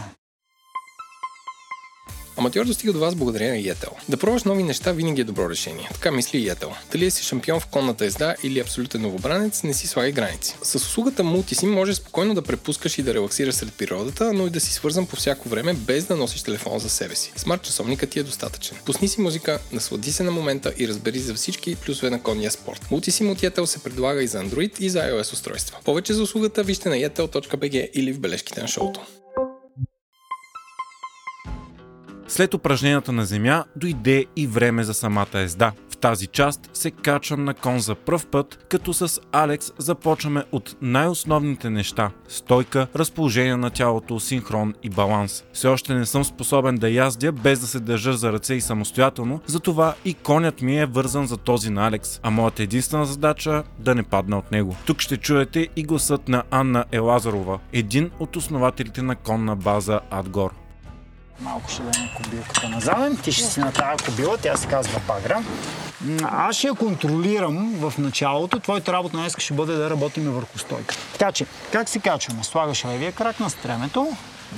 Аматьор достига до вас благодарение на Yettel. Да пробваш нови неща винаги е добро решение. Така мисли и Yettel. Дали си шампион в конната езда или абсолютен новобранец, не си слагай граници. С услугата Multisim можеш спокойно да препускаш и да релаксираш сред природата, но и да си свързан по всяко време, без да носиш телефон за себе си. Смарт часовникът ти е достатъчен. Пусни си музика, наслади се на момента и разбери за всички плюсове на конния спорт. Multisim от Yettel се предлага и за Android и за iOS устройства. Повече за услугата вижте на yetel.bg или в бележките на шоуто. След упражненията на земя дойде и време за самата езда. В тази част се качвам на кон за пръв път, като с Алекс започваме от най-основните неща – стойка, разположение на тялото, синхрон и баланс. Все още не съм способен да яздя без да се държа за ръце и самостоятелно, затова и конят ми е вързан за този на Алекс, а моята единствена задача – да не падна от него. Тук ще чуете и гласът на Анна Елазарова, един от основателите на конна база Адгор. Малко ще дадем кобилката назаден. Ти ще си на тази кобила, тя се казва Багра. М, Аз ще я контролирам в началото. Твоята работа днес ще бъде да работим върху стойка. Така че, как си качваме? Слагаш левия крак на стремето,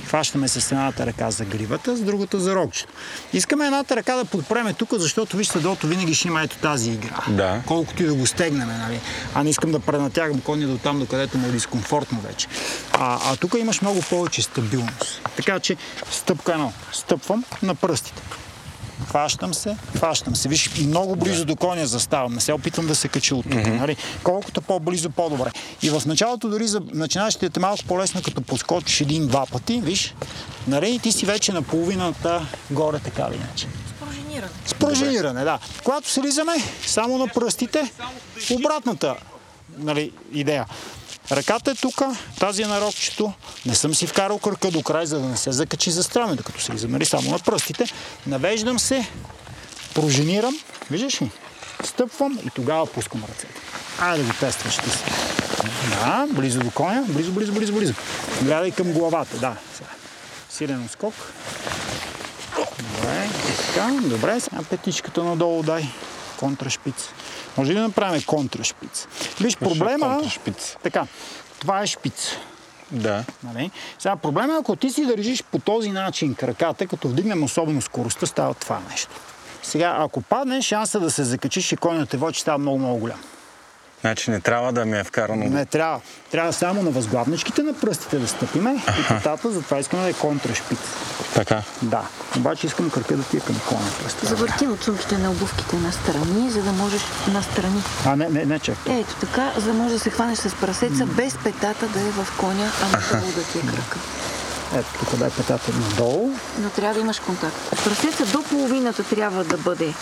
хващаме с едната ръка за гривата, с другата за рогчето. Искаме едната ръка да подпреме тук, защото вижте, долу винаги ще има ето тази игра. Да. Колкото и да го стегнем, нали? А не искам да пренатягам коня до там, до където му е дискомфортно вече. А, а тук имаш много повече стабилност. Така че стъпка едно. Стъпвам на пръстите. Хващам се, хващам се. Виж, много близо до коня заставам. Не се опитвам да се кача от тук. Нали? Колкото по-близо, по-добре. И в началото дори за начинащите е малко по-лесно, като подскочиш един-два пъти, виж, нали? и ти си вече на половината горе, така или иначе. Пружиниране. С пружиниране, да. Когато слизаме, само на пръстите, обратната нали, идея. Ръката е тук, тази е на рокчето. Не съм си вкарал кръка до край, за да не се закачи за страна, докато се измери само на пръстите. Навеждам се, пружинирам, виждаш ли? Стъпвам и тогава пускам ръцете. Айде да го тестваш ти си. Да, близо до коня, близо, близо, близо, близо. Гледай към главата, да. Силен скок. Добре, така, добре. Сега петичката надолу дай. Контрашпиц. Може ли да направим контрашпиц? Виж, проблема... контрашпиц? Така, това е шпиц. Да. Нали? Сега проблема е, ако ти си държиш по този начин краката, като вдигнем особено скоростта, става това нещо. Сега, ако падне, шанса да се закачиш и конят те води става много, много голям. Значи не трябва да ми е вкарано. Не трябва. Трябва само на възглавничките на пръстите да стъпиме и потата, затова искаме да е контрашпиц. Така. Да. Обаче искам кръка да ти е към коня пръста. Завърти отсумките на обувките на страни, за да можеш на страни. А, не, не, не, чак. Ето така, за да можеш да се хванеш с прасеца, без петата да е в коня, а надолу да ти е кръка. Ето, тук дай петата надолу. Но трябва да имаш контакт. Прасеца до половината трябва да бъде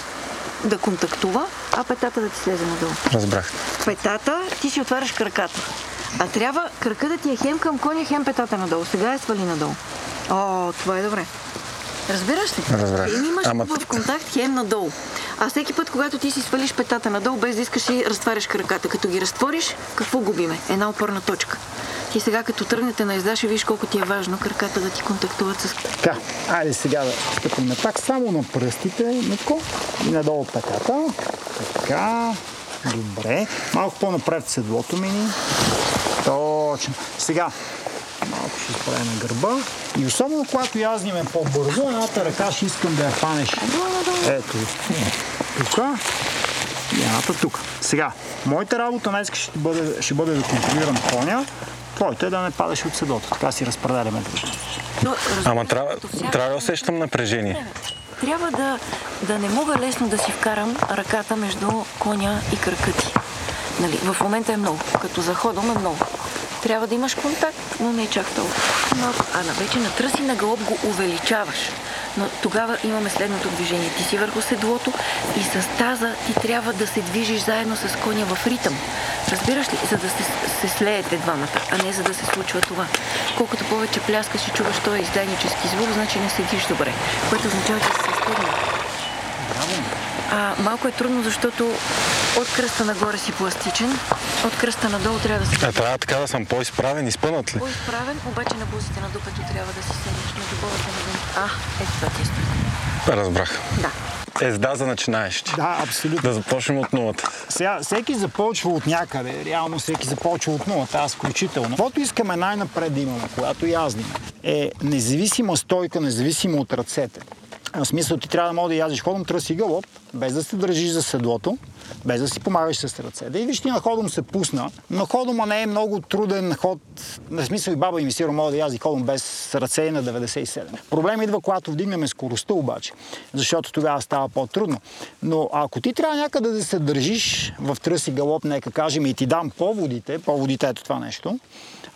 да контактува, а петата да ти слезе надолу. Разбрах. Петата, ти си отваряш краката. А трябва крака да ти е хем към коня, хем петата надолу. Сега е свали надолу. О, това е добре. Разбираш ли? Разбрах. Хем имаш Ама- в контакт, хем надолу. А всеки път, когато ти си свалиш петата надолу, без да искаш и разтваряш краката. Като ги разтвориш, какво губиме? Една опорна точка. Ти сега, като тръгнете на езда, ще видиш колко ти е важно краката да ти контактуват с Така, айде сега да стъпим пак само на пръстите, Митко, и надолу петата. Така, добре. Малко по-напред седлото мини. Точно. Сега, малко ще изправим гърба. И особено когато яздиме по-бързо, едната ръка ще искам да я хванеш. Ето, тук. И едната тук. Сега, моята работа днес ще бъде, ще бъде да контролирам коня. Твоята е да не падаш от седлото. Така си разпределяме Ама трябва, трябва да усещам напрежение. Трябва да, да не мога лесно да си вкарам ръката между коня и кръка ти. Нали, в момента е много. Като заходом е много. Трябва да имаш контакт, но не чак толкова. Но, а на вече на тръси на гълъб го увеличаваш. Но тогава имаме следното движение. Ти си върху седлото и с таза ти трябва да се движиш заедно с коня в ритъм. Разбираш ли? За да се, се слеете двамата, а не за да се случва това. Колкото повече пляскаш и чуваш този издайнически звук, значи не седиш добре. Което означава, че си се стегнал. А, малко е трудно, защото от кръста нагоре си пластичен, от кръста надолу трябва да си А трябва така да съм по-изправен, изпънат ли? по-изправен, обаче на бузите на дупето трябва да си седнеш на дубовата на дъното. А, ето това ти е. Разбрах. Да. Езда за начинаещи. Да, абсолютно. Да започнем от нулата. Сега, всеки започва от някъде, реално всеки започва от нулата, аз включително. Каквото искаме най-напред да имаме, когато яздим, е независима стойка, независимо от ръцете. В смисъл, ти трябва да мога да язиш ходом тръс и галоп, без да се държиш за седлото, без да си помагаш с ръце. Да и виж ти на ходом се пусна, но ходома не е много труден ход. На смисъл и баба и ми мога да язди ходом без ръце на 97. Проблем идва, когато вдигнем скоростта обаче, защото тогава става по-трудно. Но ако ти трябва някъде да се държиш в тръс и галоп, нека кажем, и ти дам поводите, поводите ето това нещо,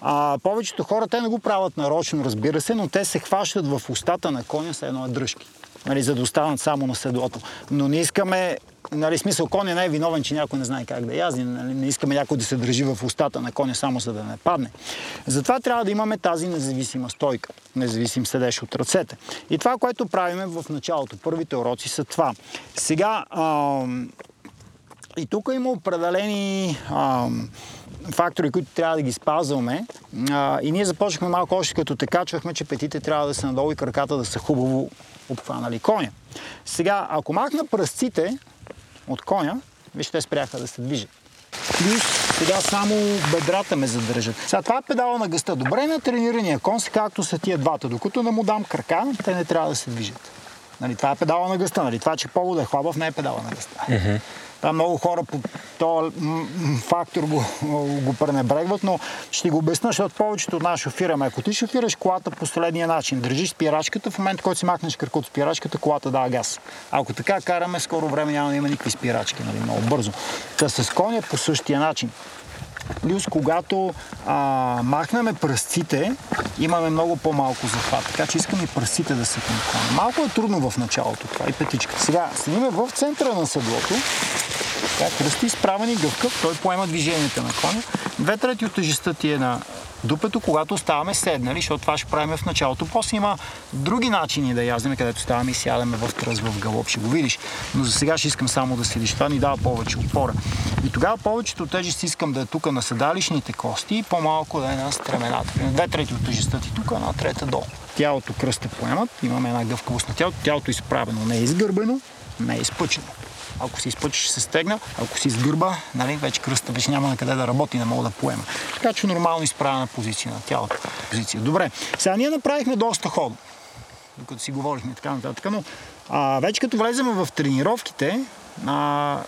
а, повечето хора те не го правят нарочно, разбира се, но те се хващат в устата на коня с едно дръжки. Нали, за да останат само на седлото. Но не искаме, нали, смисъл, коня не е виновен, че някой не знае как да язди. Нали, не искаме някой да се държи в устата на коня само за да не падне. Затова трябва да имаме тази независима стойка. Независим седеш от ръцете. И това, което правиме в началото, първите уроци са това. Сега, ам, и тук има определени ам, фактори, които трябва да ги спазваме. А, и ние започнахме малко още като те качвахме, че петите трябва да са надолу и краката да са хубаво обхванали коня. Сега, ако махна пръстците от коня, вижте, те спряха да се движат. Плюс сега само бедрата ме задържат. Сега това е педала на гъста. Добре на тренирания кон както са тия двата. Докато не му дам крака, те не трябва да се движат. Нали, това е педала на гъста. Нали? Това, че повод е хлабав, не е педала на гъста. Това много хора по този фактор го, го пренебрегват, но ще го обясня, защото повечето от нас шофираме. Ако ти шофираш колата по следния начин, държиш спирачката, в момента, който си махнеш кръка от спирачката, колата дава газ. Ако така караме, скоро време няма да има никакви спирачки, нали, много бързо. Та с коня по същия начин. Плюс, когато а, махнем пръстците, имаме много по-малко захват. Така че искам и пръстците да към коня. Малко е трудно в началото това и петичката. Сега, седиме в центъра на седлото Така, кръсти изправен и гъвкав, той поема движенията на коня. Две трети от тежестта ти е на дупето, когато ставаме седнали, защото това ще правим в началото. После има други начини да яздим, където ставаме и сядаме в тръз, в галоп, ще го видиш. Но за сега ще искам само да седиш. Това ни дава повече опора. И тогава повечето тежест искам да е тук на седалищните кости и по-малко да е на стремената. Две трети от тежестта ти тук, една трета долу. Тялото кръста поемат, имаме една гъвкавост на тялото. Тялото е изправено, не е изгърбено, не е изпъчено. Ако си изпъчиш, ще се стегна. Ако си сгърба, нали, вече кръста вече няма на къде да работи, не мога да поема. Така че нормално изправена позиция на тялото. Позиция. Добре. Сега ние направихме доста ход. Докато си говорихме така нататък. Но а, вече като влезем в тренировките, а,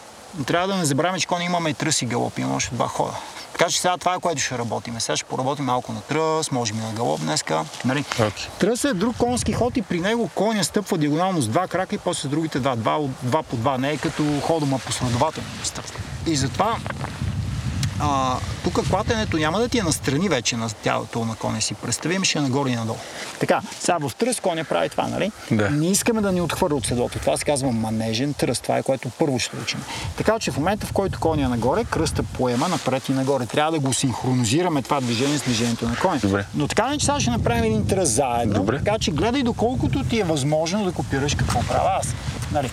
трябва да не забравяме, че коня имаме и тръс и. Имаме още два хода. Така че сега това е което ще работим. Сега ще поработим малко на тръс, може би на галоп днеска. Нали? Okay. Тръс е друг конски ход и при него коня стъпва диагонално с два крака и после с другите два. Два, два по два. Не е като ходома последователно да стъпва. И затова а, тук клатенето няма да ти е настрани вече на тялото на коня си. Представим, ще е нагоре и надолу. Така, сега в тръс коня прави това, нали? Да. Не искаме да ни отхвърля от седлото. Това се казва манежен тръс. Това е което първо ще учим. Така че в момента, в който коня е нагоре, кръста поема напред и нагоре. Трябва да го синхронизираме това движение с движението на коня. Добре. Но така не, че сега ще направим един тръс заедно. Добре. Така че гледай доколкото ти е възможно да копираш какво правя аз. Нали?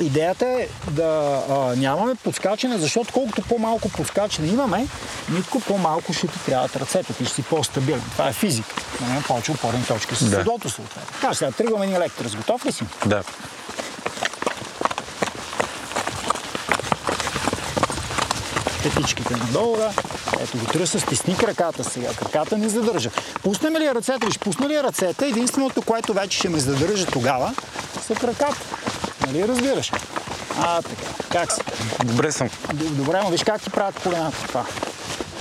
Идеята е да а, нямаме подскачане, защото колкото по-малко подскачане имаме, никога по-малко ще ти трябват ръцете, ти ще си по-стабилен. Това е физика. Няма повече опорни точки с Да. седлото съответно. Така, сега тръгваме един лек тръс. Готов ли си? Да. Петичките надолу, да. Ето го тръса, стисни краката сега. Краката ни задържа. Пуснем ли ръцете, виж, пусна ли ръцете, единственото, което вече ще ме задържа тогава, са краката. Нали разбираш? А, така. Как си? Добре съм. Добре, но виж как ти правят колената това.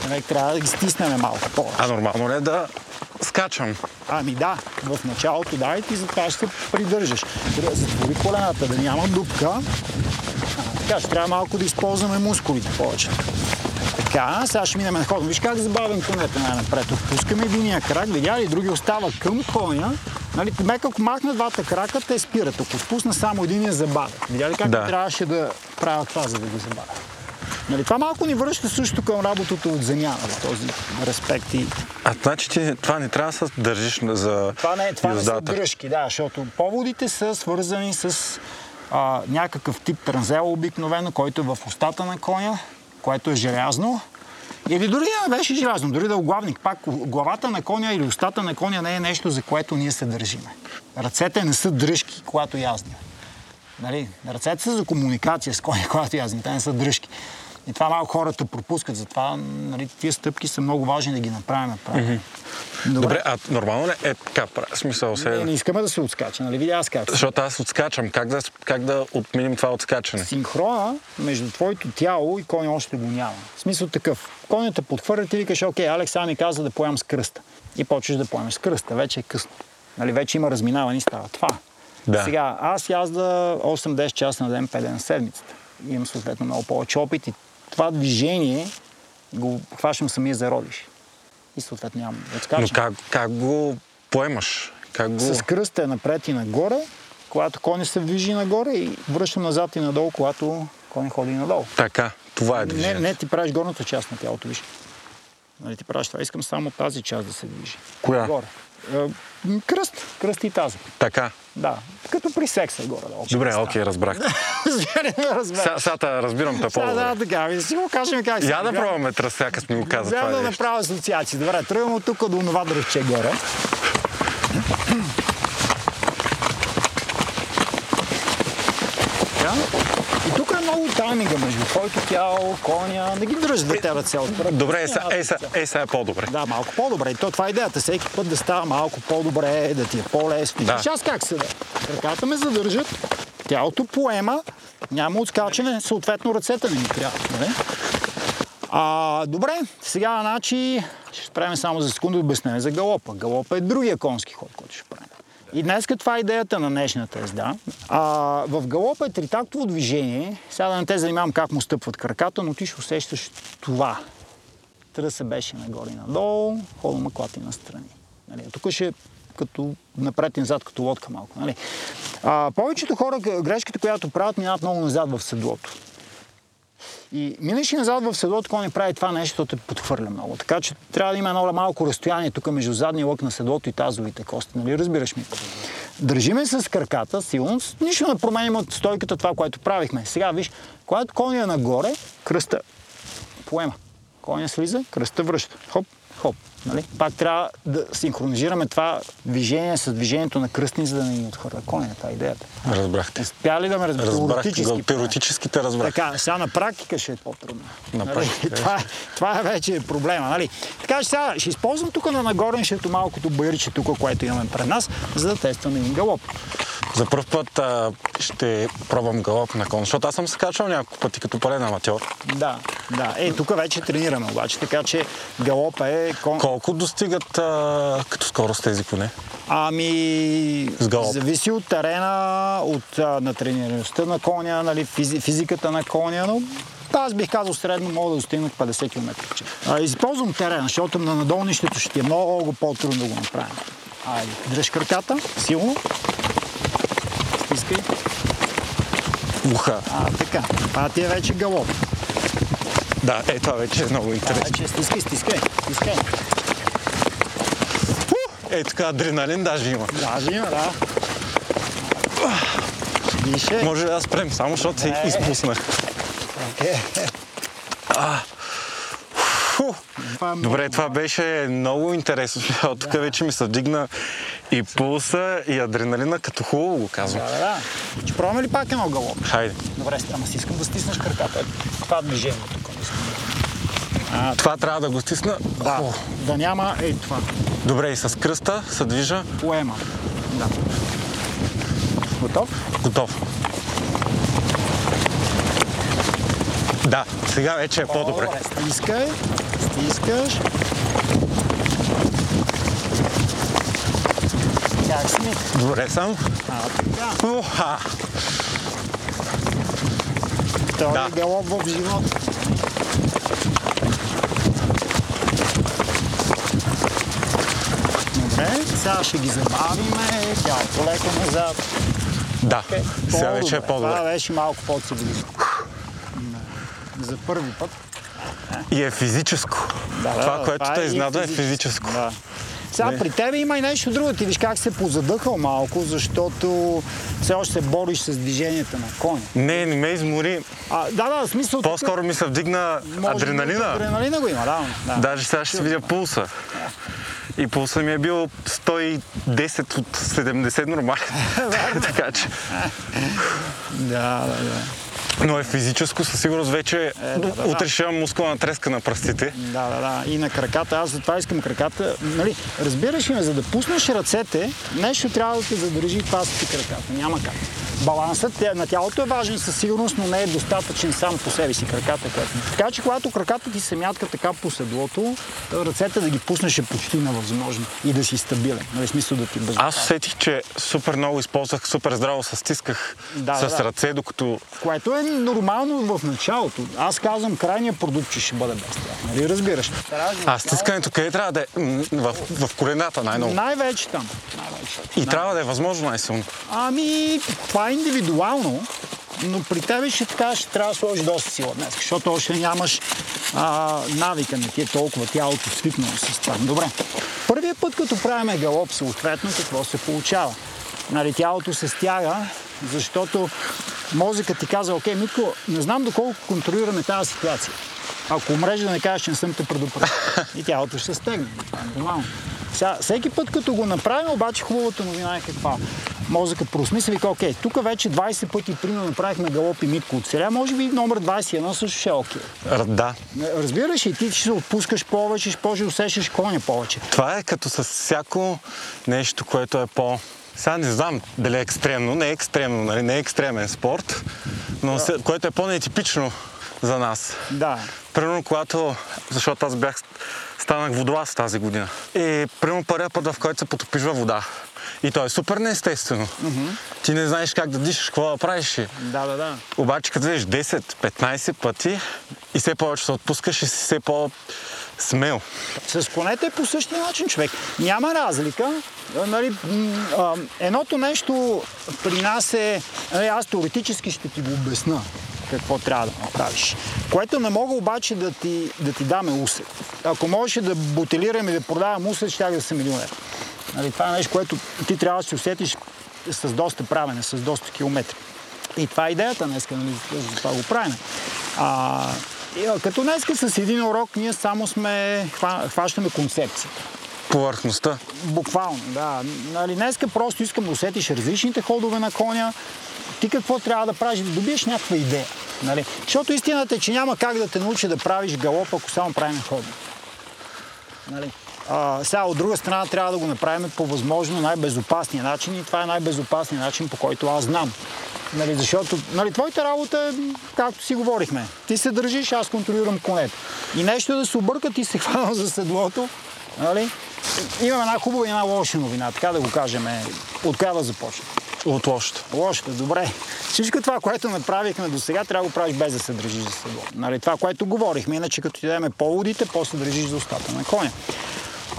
Нали, трябва да ги стиснем малко повече. А нормално ли е да скачам? Ами да, в началото да и ти затова ще се придържаш. Да Затвори колената, да няма дупка. А, така, ще трябва малко да използваме мускулите повече. Така, сега ще минем на ход. Виж как забавим конете най-напред. Отпускаме единия крак, видя ли, други остава към коня. Нали, мек ако махна двата крака, те спират. Ако отпусна само единия, забавя. Видя ли как Да. трябваше да правя това, за да го забавя? Нали, това малко ни връща също към работата от земя, нали, този респект и А значи ти това не трябва да се държиш за това не, това не са дръжки, да, защото поводите са свързани с а, някакъв тип транзел обикновено, който е в устата на коня, което е желязно. Или дори да беше желязно, дори да е оглавник. Пак главата на коня или устата на коня не е нещо, за което ние се държиме. Ръцете не са дръжки, когато язним. Нали? Ръцете са за комуникация с коня, (laughs) когато язним. Те не са дръжки. И това малко хората пропускат, затова нали, тия стъпки са много важни да ги направим. правилно. Добре, а нормално ли е така? правя? В смисъл се... Не, не искаме да се отскача, нали? Видя аз как. Защото аз отскачам. Как да, как да отминем това отскачане? Синхрона между твоето тяло и коня още го няма. В смисъл такъв. Конят те подхвърля, ти викаш, окей, Алекс ми каза да поемам с кръста. И почваш да поемеш с кръста. Вече е късно. Нали, вече има разминаване и става това. Да. Сега, аз язда 8-10 часа на ден, 5 дена на седмицата. Имам съответно много повече опит и това движение го хващам самия зародиш. И съответно нямам да. Но как, как го поемаш? Как го... С кръста е напред и нагоре, когато коня се движи нагоре и връщам назад и надолу, когато коня ходи надолу. Така, това е Не, движение. не ти правиш горната част на тялото, виж. Нали ти правиш това? Искам само тази част да се движи. Коя? Горе. Кръст. Кръст и тази. Така. Да. Като при секса горе. Да, Добре, окей, разбрах. Разбира. Сега, сега те разбирам те Сега да, така, ви си го кажем как Я да пробваме тръс, сега като ми го каза това да направя асоциации. Добре, тръгвам от тук до това дръвче горе. Така. Много тайминга между твоето тяло, коня. Не ги дръжда те ръце отпред. Добре, е, сега, е, е, е по-добре. Да, малко по-добре. И то това е идеята. Всеки път да става малко по-добре, да ти е по-лесно. Да. Да. Аз как седа? Ръката ме задържат, тялото поема, няма отскачане, съответно ръцете не ми трябва. Нали? А, добре, сега, значи, ще спреме само за секунда да обяснение за галопа. Галопа е другия конски ход, който ще правим. И днес това е идеята на днешната езда. А, в галопа е тритактово движение. Сега да не те занимавам как му стъпват краката, но ти ще усещаш това. Тръса беше нагоре и надолу, хода ма клати настрани. Нали, тук ще като напред и назад, като лодка малко. Нали. А, повечето хора, грешката, която правят, минават много назад в седлото. И минеш и назад в седлото, кой не прави това нещо, то те подхвърля много. Така че трябва да има едно малко разстояние тук между задния лък на седлото и тазовите кости. Нали? Разбираш ми? Държиме с краката, силно, нищо не променим от стойката това, което правихме. Сега виж, когато коня е нагоре, кръста поема. Коня слиза, кръста връща. Хоп, хоп. Нали? Пак трябва да синхронизираме това движение с движението на кръстни, за да не ни отхвърля коня. Това е идеята. Разбрахте. Успя ли да ме разбереш? Разбрах, Теоретически. теоретическите разбрах. Така, сега на практика ще е по-трудно. На Нали? практика, това, е- това е вече проблема. Нали? Така че сега ще използвам тук на нагорнището малкото байриче тук, което имаме пред нас, за да тестваме един галоп. За първ път а, ще пробвам галоп на кон, защото аз съм се качвал няколко пъти като пълен аматьор. Да, да. Е, тук вече тренираме обаче, така че галоп е... Кон... Колко достигат а, като скорост тези коне? Ами, зависи от терена, от а, натренираността на коня, нали, физи, физиката на коня, но аз бих казал средно мога да достигнат 50 км. А, използвам терена, защото на надолнището ще е много по-трудно да го направим. Айде, дръж краката, силно. Стискай. Уха. А, така. Това ти е вече галоп. Да, е, това вече е много интересно. вече стискай, стискай, стискай. Е, така адреналин даже има. Даже има, да. Дише. Може да спрем, само защото се изпуснах. Окей. Добре, това беше много интересно. От тук вече ми се вдигна и пулса, и адреналина, като хубаво го казвам. Да, да, да. Ще пробваме ли пак едно галоп? Хайде. Добре, ама си искам да стиснеш краката. Това движение тук. искам. Това трябва да го стисна. Да, О, да няма ей това. Добре, и с кръста се движа. Поема. Да. Готов? Готов. Да, сега вече е по-добре. Стискай. Стискаш. Си? Добре съм. А, така. Уха! Втори Да. галоп в живота. Добре, сега ще ги забавиме, тялото леко назад. Да, сега вече е Това по-добре. беше малко по-цивилизовано. Да. За първи път. И е физическо. Да, да, Това, което те изнада е физическо. Да. Сега при тебе има и нещо друго. Ти виж как се позадъхал малко, защото все още се бориш с движенията на коня. Не, не ме измори. А, да, да, в смисъл... По-скоро ми се вдигна може адреналина. Адреналина го има, да. да. Даже сега ще видя пулса. И пулса ми е бил 110 от 70 нормален. (laughs) (laughs) така че. Да, да, да. Но е физическо, със сигурност вече да, да, да. имам мускулна треска на пръстите. Да, да, да. И на краката. Аз затова искам краката. Нали, разбираш ли ме, за да пуснеш ръцете, нещо трябва да те задържи ти краката. Няма как. Балансът тя- на тялото е важен със сигурност, но не е достатъчен сам по себе си краката. Което... Така че когато краката ти се мятка така по седлото, ръцете да ги пуснеш е почти невъзможно и да си стабилен. Нали, смисъл да ти без... Аз усетих, че супер много използвах, супер здраво се стисках Да, с да. ръце, докато Което е нормално в началото. Аз казвам крайния продукт, че ще бъде без тях. Нали, разбираш? А стискането къде трябва да е? В, в колената най-много. Най-вече там. Най-вече. И трябва да е възможно най-силно. Ами, това е индивидуално, но при тебе ще така ще трябва да сложиш доста сила днес, защото още нямаш а, навика, не ти е толкова тялото свикнало с това. Добре. Първият път, като правиме галоп, съответно, какво се получава? Нали, тялото се стяга, защото мозъкът ти казва, окей, Митко, не знам доколко контролираме тази ситуация. Ако умреш да не кажеш, че не съм те предупредил. И тялото ще се стегне. Нормално. Сега, всеки път, като го направим, обаче хубавата новина е каква. Мозъкът проосмисля и окей, тук вече 20 пъти, примерно, направихме галоп и Митко от сега, може би номер 21 също ще е окей. Р- Да. Разбираш и ти ще се отпускаш повече, ще да усещаш коня повече. Това е като с всяко нещо, което е по... Сега не знам дали е екстремно, не е екстремно, нали? не е екстремен спорт, но се, което е по-нетипично за нас. Да. Примерно, когато, защото аз бях, станах водолаз тази година. И примерно първият път, в който се потопиш във вода. И то е супер неестествено. Ти не знаеш как да дишаш, какво да правиш. Да, да, да. Обаче като видиш 10-15 пъти и все повече се отпускаш и си все по-смел. С конете е по същия начин, човек. Няма разлика. Нали, едното нещо при нас е... Нали, аз теоретически ще ти го обясна. Какво трябва да направиш. Което не мога обаче да ти, да ти даме усет. Ако можеше да бутилирам и да продавам усет, ще да съм милионер. Нали, това е нещо, което ти трябва да се усетиш с доста правене, с доста километри. И това е идеята днес, нали, за това го правим. А, като днеска с един урок ние само сме, хващаме концепция. Повърхността. Буквално, да. Нали, днеска просто искам да усетиш различните ходове на коня, ти какво трябва да правиш, да добиеш някаква идея. Нали? Защото истината е, че няма как да те научи да правиш галоп, ако само правим ходове. Нали? А, сега от друга страна трябва да го направим по възможно най-безопасния начин и това е най-безопасният начин, по който аз знам. Нали, защото нали, твоята работа е, както си говорихме. Ти се държиш, аз контролирам конето. И нещо е да се обърка, ти се (laughs) хвана за седлото. Нали? Имам една хубава и една лоша новина, така да го кажем. От коя да започнем? От лошата. Лошата, добре. Всичко това, което направихме до сега, трябва да го правиш без да се държиш за седло. Нали, това, което говорихме, иначе като ти дадем поводите, после държиш за устата на коня.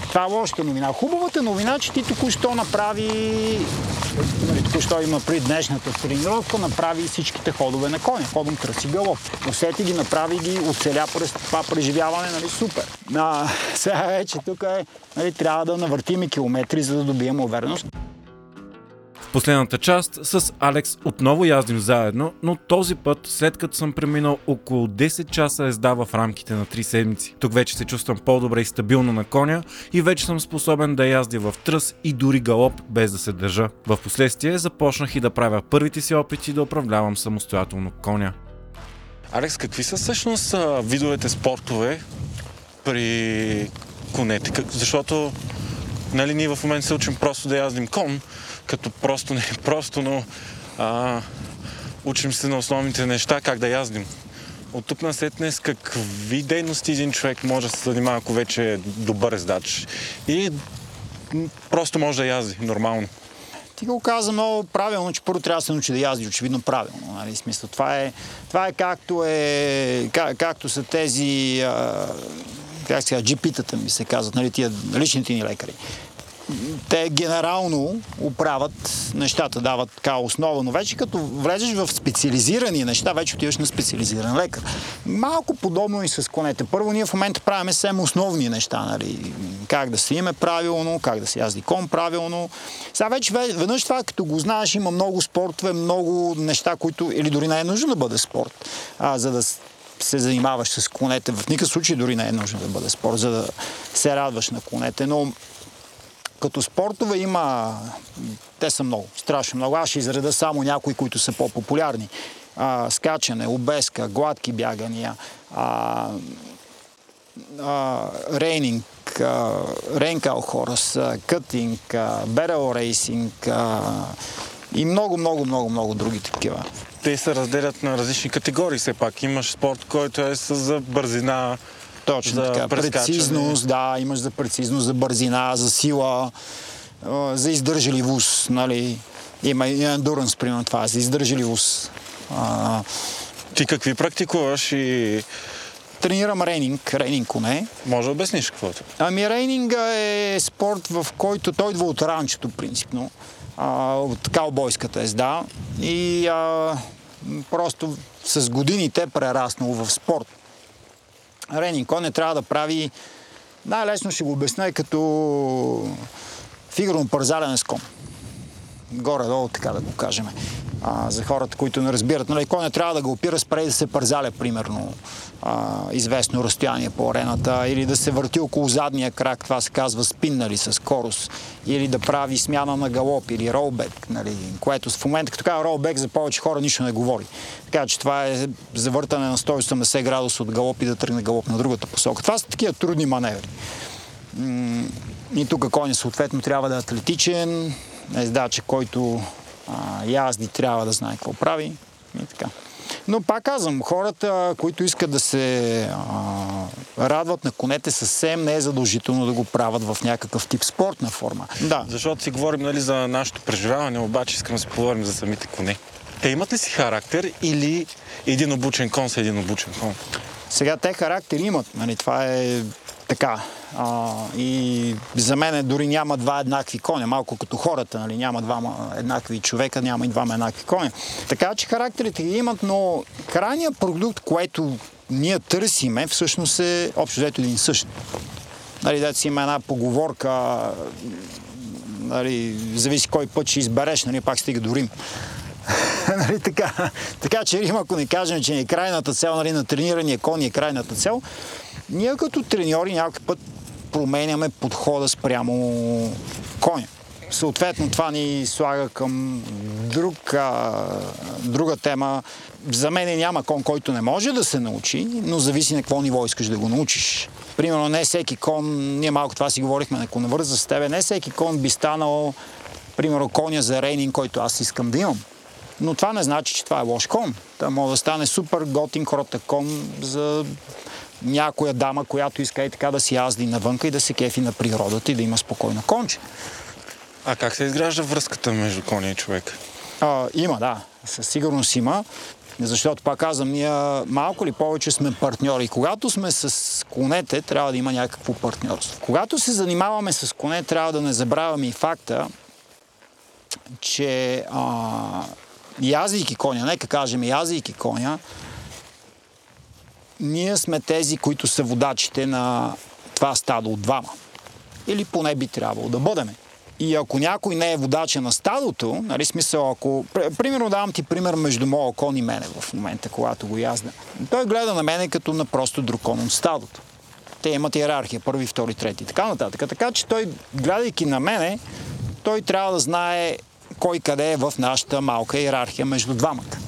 Това е лошата новина. Хубавата новина, че ти току-що направи, нали, току-що има при днешната тренировка, направи всичките ходове на коня. Ходом траси галоп. Усети ги, направи ги, оцеля през това преживяване, нали, супер. А, сега вече тук е, нали, трябва да навъртим километри, за да добием увереност последната част с Алекс отново яздим заедно, но този път след като съм преминал около 10 часа езда в рамките на 3 седмици. Тук вече се чувствам по-добре и стабилно на коня и вече съм способен да яздя в тръс и дори галоп без да се държа. В последствие започнах и да правя първите си опити да управлявам самостоятелно коня. Алекс, какви са всъщност видовете спортове при конете? Защото нали, ние в момента се учим просто да яздим кон, като просто не просто, но а, учим се на основните неща, как да яздим. От тук на сетне с какви дейности един човек може да се занимава, ако вече е добър ездач. И просто може да язди нормално. Ти го каза много правилно, че първо трябва да се научи да язди, очевидно правилно. Нали? Смисъл, това, е, това е както, е, как, както са тези, а, как сега, джипитата ми се казват, нали, тия личните ни лекари те генерално оправят нещата, дават така основа, но вече като влезеш в специализирани неща, вече отиваш на специализиран лекар. Малко подобно и с конете. Първо ние в момента правиме съвсем основни неща, нали? как да свиеме правилно, как да се язди кон правилно. Сега вече веднъж това, като го знаеш, има много спортове, много неща, които или дори не е нужно да бъде спорт, а, за да се занимаваш с конете. В никакъв случай дори не е нужно да бъде спорт, за да се радваш на конете. Но като спортове има, те са много, страшно много. Аз ще изреда само някои, които са по-популярни. А, скачане, обеска, гладки бягания, а, а, рейнинг, рейнкал хорс, кътинг, берел рейсинг и много, много, много, много други такива. Те се разделят на различни категории все пак. Имаш спорт, който е за бързина, точно за така. Прецизност, да, имаш за прецизност, за бързина, за сила, за издържливост, нали. Има и ендуранс, примерно това, за издържливост. А... Ти какви практикуваш и тренирам рейнинг, рейнинг коне. Може да обясниш какво е? Ами рейнинга е спорт, в който той идва от ранчето, принципно. А, от каубойската езда. И а, просто с годините е прераснало в спорт. Ренинко не трябва да прави, най-лесно ще го обясня, като фигурно парзалене с. Горе-долу, така да го кажем а, за хората, които не разбират. Нали, кой не трябва да го опира спре да се пързаля, примерно, а, известно разстояние по арената, или да се върти около задния крак, това се казва спин, нали, с скорост, или да прави смяна на галоп, или ролбек, нали, което в момента, като казва ролбек, за повече хора нищо не говори. Така че това е завъртане на 180 градуса от галоп и да тръгне галоп на другата посока. Това са такива трудни маневри. И тук коня съответно трябва да е атлетичен, ездаче, който а, язди трябва да знае какво прави и така. Но пак казвам, хората, които искат да се а, радват на конете, съвсем не е задължително да го правят в някакъв тип спортна форма. Да. Защото си говорим нали, за нашето преживяване, обаче искам да си поговорим за самите коне. Те имат ли си характер или един обучен кон с един обучен кон? Сега те характер имат. Нали, това е така. А, и за мен дори няма два еднакви коня, малко като хората, нали? няма двама еднакви човека, няма и двама еднакви коня. Така че характерите ги имат, но крайният продукт, което ние търсиме, всъщност е общо взето един същ. Нали, дете си има една поговорка, нали, зависи кой път ще избереш, нали, пак стига до Рим. (laughs) нали, така, така че Рим, ако не кажем, че е крайната цел нали, на тренирания кон е крайната цел, ние като треньори някакъв път променяме подхода спрямо коня. Съответно, това ни слага към друг, а, друга тема. За мен няма кон, който не може да се научи, но зависи на какво ниво искаш да го научиш. Примерно, не всеки кон, ние малко това си говорихме на конвърза с тебе, не всеки кон би станал, примерно, коня за рейнинг, който аз искам да имам. Но това не значи, че това е лош кон. Това може да стане супер готин крота кон за някоя дама, която иска и така да си язди навънка и да се кефи на природата и да има спокойно конче. А как се изгражда връзката между коня и човек? А, има, да. Със сигурност има. Защото, пак казвам, ние малко ли повече сме партньори. Когато сме с конете, трябва да има някакво партньорство. Когато се занимаваме с коне, трябва да не забравяме и факта, че а, язейки коня, нека кажем язейки коня, ние сме тези, които са водачите на това стадо от двама. Или поне би трябвало да бъдеме. И ако някой не е водача на стадото, нали смисъл, ако... Примерно давам ти пример между моя кон и мене в момента, когато го язда. Той гледа на мене като на просто друг кон от стадото. Те имат иерархия, първи, втори, трети, така нататък. Така че той, гледайки на мене, той трябва да знае кой къде е в нашата малка иерархия между двамата.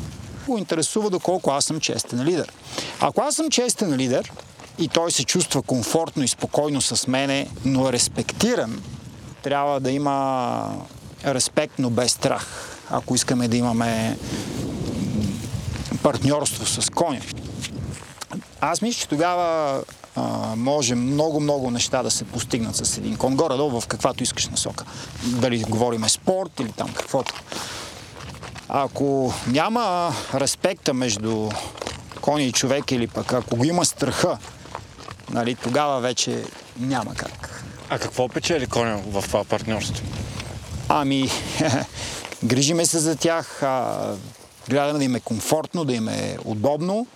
Го интересува доколко аз съм честен лидер. Ако аз съм честен лидер и той се чувства комфортно и спокойно с мене, но е респектиран, трябва да има респект, но без страх. Ако искаме да имаме партньорство с коня. Аз мисля, че тогава а, може много-много неща да се постигнат с един кон. Горе-долу в каквато искаш насока. Дали говориме спорт или там каквото. Ако няма респекта между коня и човек или пък ако го има страха, нали, тогава вече няма как. А какво печели коня в това партньорство? Ами, (laughs) грижиме се за тях, а, гледаме да им е комфортно, да им е удобно.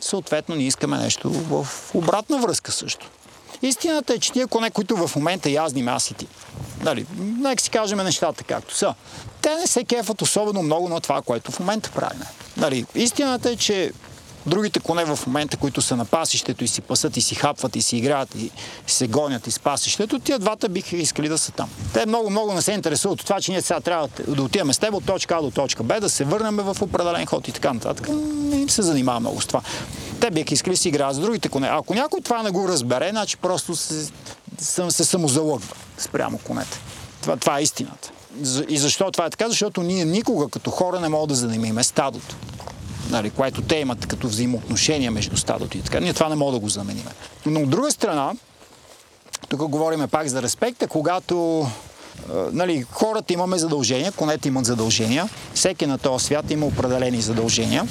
Съответно, ние искаме нещо в обратна връзка също. Истината е, че тия коне, които в момента язним аз и ти, дали, нека си кажем нещата както са, те не се кефат особено много на това, което в момента правим. Дали, истината е, че Другите коне в момента, които са на пасището и си пасат и си хапват и си играят и се гонят из пасището, тия двата биха искали да са там. Те много-много не се интересуват от това, че ние сега трябва да отиваме с теб от точка А до точка Б, да се върнем в определен ход и така нататък. Не им се занимава много с това. Те биха искали си играят с другите коне. Ако някой това не го разбере, значи просто се, се самозалъгва спрямо конете. Това, това е истината. И защо това е така? Защото ние никога като хора не можем да занимиме стадото нали, което те имат като взаимоотношения между стадото и така. Ние това не мога да го заменим. Но от друга страна, тук говорим пак за респекта, когато нали, хората имаме задължения, конете имат задължения, всеки на този свят има определени задължения.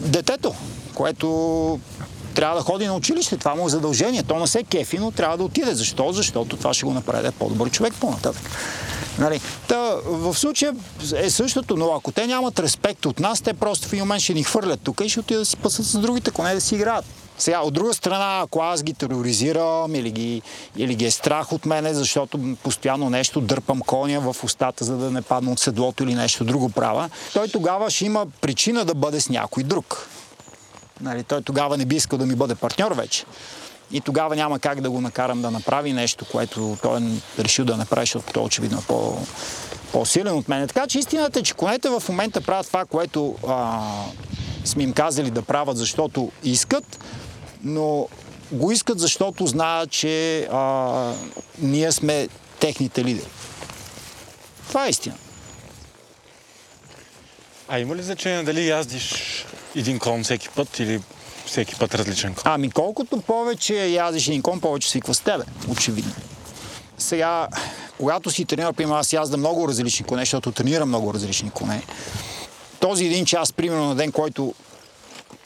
Детето, което трябва да ходи на училище, това му е задължение. То не се кефи, но трябва да отиде. Защо? Защото това ще го направи да е по-добър човек по-нататък. Нали? Та, в случая е същото, но ако те нямат респект от нас, те просто в един момент ще ни хвърлят тук и ще отидат да си пасат с другите коне да си играят. Сега, от друга страна, ако аз ги тероризирам или ги, или ги е страх от мене, защото постоянно нещо дърпам коня в устата, за да не падна от седлото или нещо друго права, той тогава ще има причина да бъде с някой друг. Нали, той тогава не би искал да ми бъде партньор вече. И тогава няма как да го накарам да направи нещо, което той е решил да направи, защото той очевидно е по, по-силен от мен. Така че истината е, че конете в момента правят това, което а, сме им казали да правят, защото искат, но го искат, защото знаят, че а, ние сме техните лидери. Това е истина. А има ли значение дали яздиш един кон всеки път или всеки път различен кон? Ами колкото повече язиш един кон, повече свиква с тебе, очевидно. Сега, когато си тренирал, примерно аз язда много различни коне, защото тренирам много различни коне. Този един час, примерно на ден, който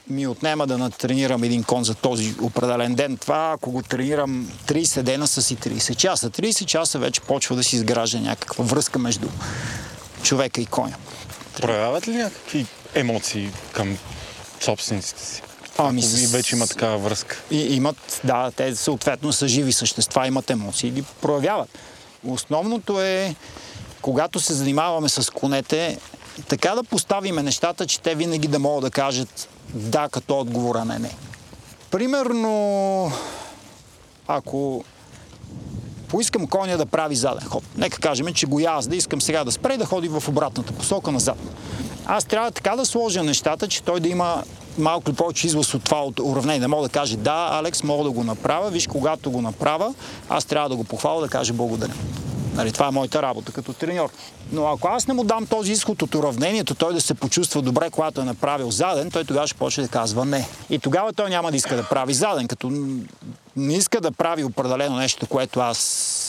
ми отнема да натренирам един кон за този определен ден. Това, ако го тренирам 30 дена, са си 30 часа. 30 часа вече почва да си изгражда някаква връзка между човека и коня. Проявяват ли някакви емоции към собствениците си? Ами, Ако и вече има такава връзка. И, имат, да, те съответно са живи същества, имат емоции и ги проявяват. Основното е, когато се занимаваме с конете, така да поставиме нещата, че те винаги да могат да кажат да като отговора на не. Примерно, ако поискам коня да прави заден ход, нека кажем, че го язда, искам сега да спре да ходи в обратната посока назад. Аз трябва така да сложа нещата, че той да има малко ли повече излъз от това от уравнение. Да мога да каже, да, Алекс, мога да го направя, виж, когато го направя, аз трябва да го похваля, да кажа благодаря. Нали, това е моята работа като треньор. Но ако аз не му дам този изход от уравнението, той да се почувства добре, когато е направил заден, той тогава ще почне да казва не. И тогава той няма да иска да прави заден. Като не иска да прави определено нещо, което аз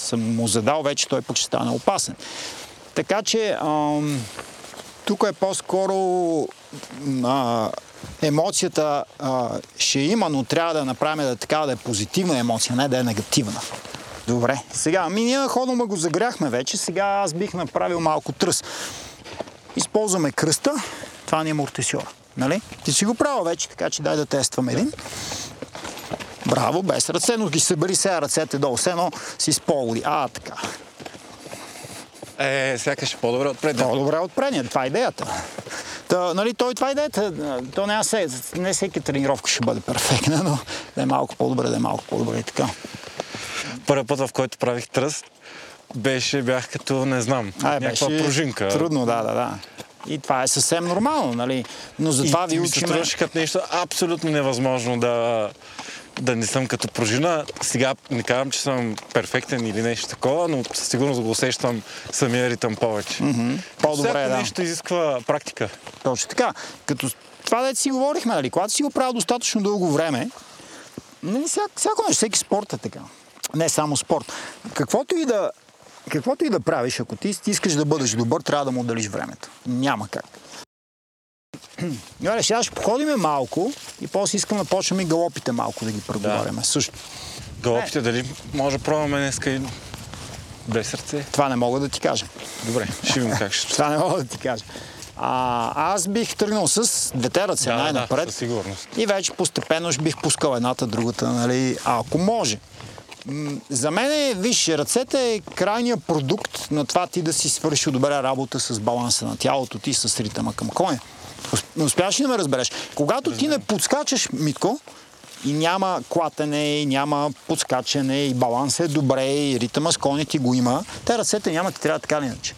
съм му задал, вече той пък ще стане опасен. Така че ам, тук е по-скоро а, емоцията а, ще има, но трябва да направим да така да е позитивна емоция, не да е негативна. Добре. Сега, ами ние ходома го загряхме вече, сега аз бих направил малко тръс. Използваме кръста, това ни е мортесьора. Нали? Ти си го правил вече, така че дай да тестваме един. Браво, без ръце, но ги събери сега ръцете долу, все едно си с полуди. А, така. Е, сякаш е по-добре от предния. По-добре от предния, това е идеята. Та, нали, той това е идеята. То няма се, не всеки тренировка ще бъде перфектна, но да е малко по-добре, да е малко по-добре и така. Първият път, в който правих тръст, беше, бях като, не знам, А, някаква беше пружинка. Трудно, да, да, да. И това е съвсем нормално, нали? Но затова и, ви ми се учиме... струваше като нещо абсолютно невъзможно да, да не съм като пружина. Сега не казвам, че съм перфектен или нещо такова, но със сигурност го усещам самия ритъм повече. Mm-hmm. По-добре Всяко да. нещо изисква практика. Точно така. Като това, дете си говорихме, нали? Когато си го правил достатъчно дълго време, нали, всяко, всяко нещо, всеки спорт е така. Не само спорт. Каквото и да, каквото и да правиш, ако ти искаш да бъдеш добър, трябва да му отделиш времето. Няма как. (clears throat) Добре, сега ще походиме малко и после искам да почнем и галопите малко да ги преговаряме. Също. Галопите, дали може да пробваме днеска и без сърце? Това не мога да ти кажа. Добре, ще видим как ще. (laughs) Това не мога да ти кажа. А, аз бих тръгнал с двете ръце Да, да, най-напред. със сигурност. И вече постепенно ще бих пускал едната, другата, нали, ако може. За мен, е, виж, ръцете е крайният продукт на това ти да си свършил добре работа с баланса на тялото ти, с ритъма към коня. Ус- Успяваш ли да ме разбереш? Когато ти не подскачаш, Митко, и няма клатене, и няма подскачане, и баланс е добре, и ритъма с коня ти го има, те ръцете няма ти трябва така или иначе.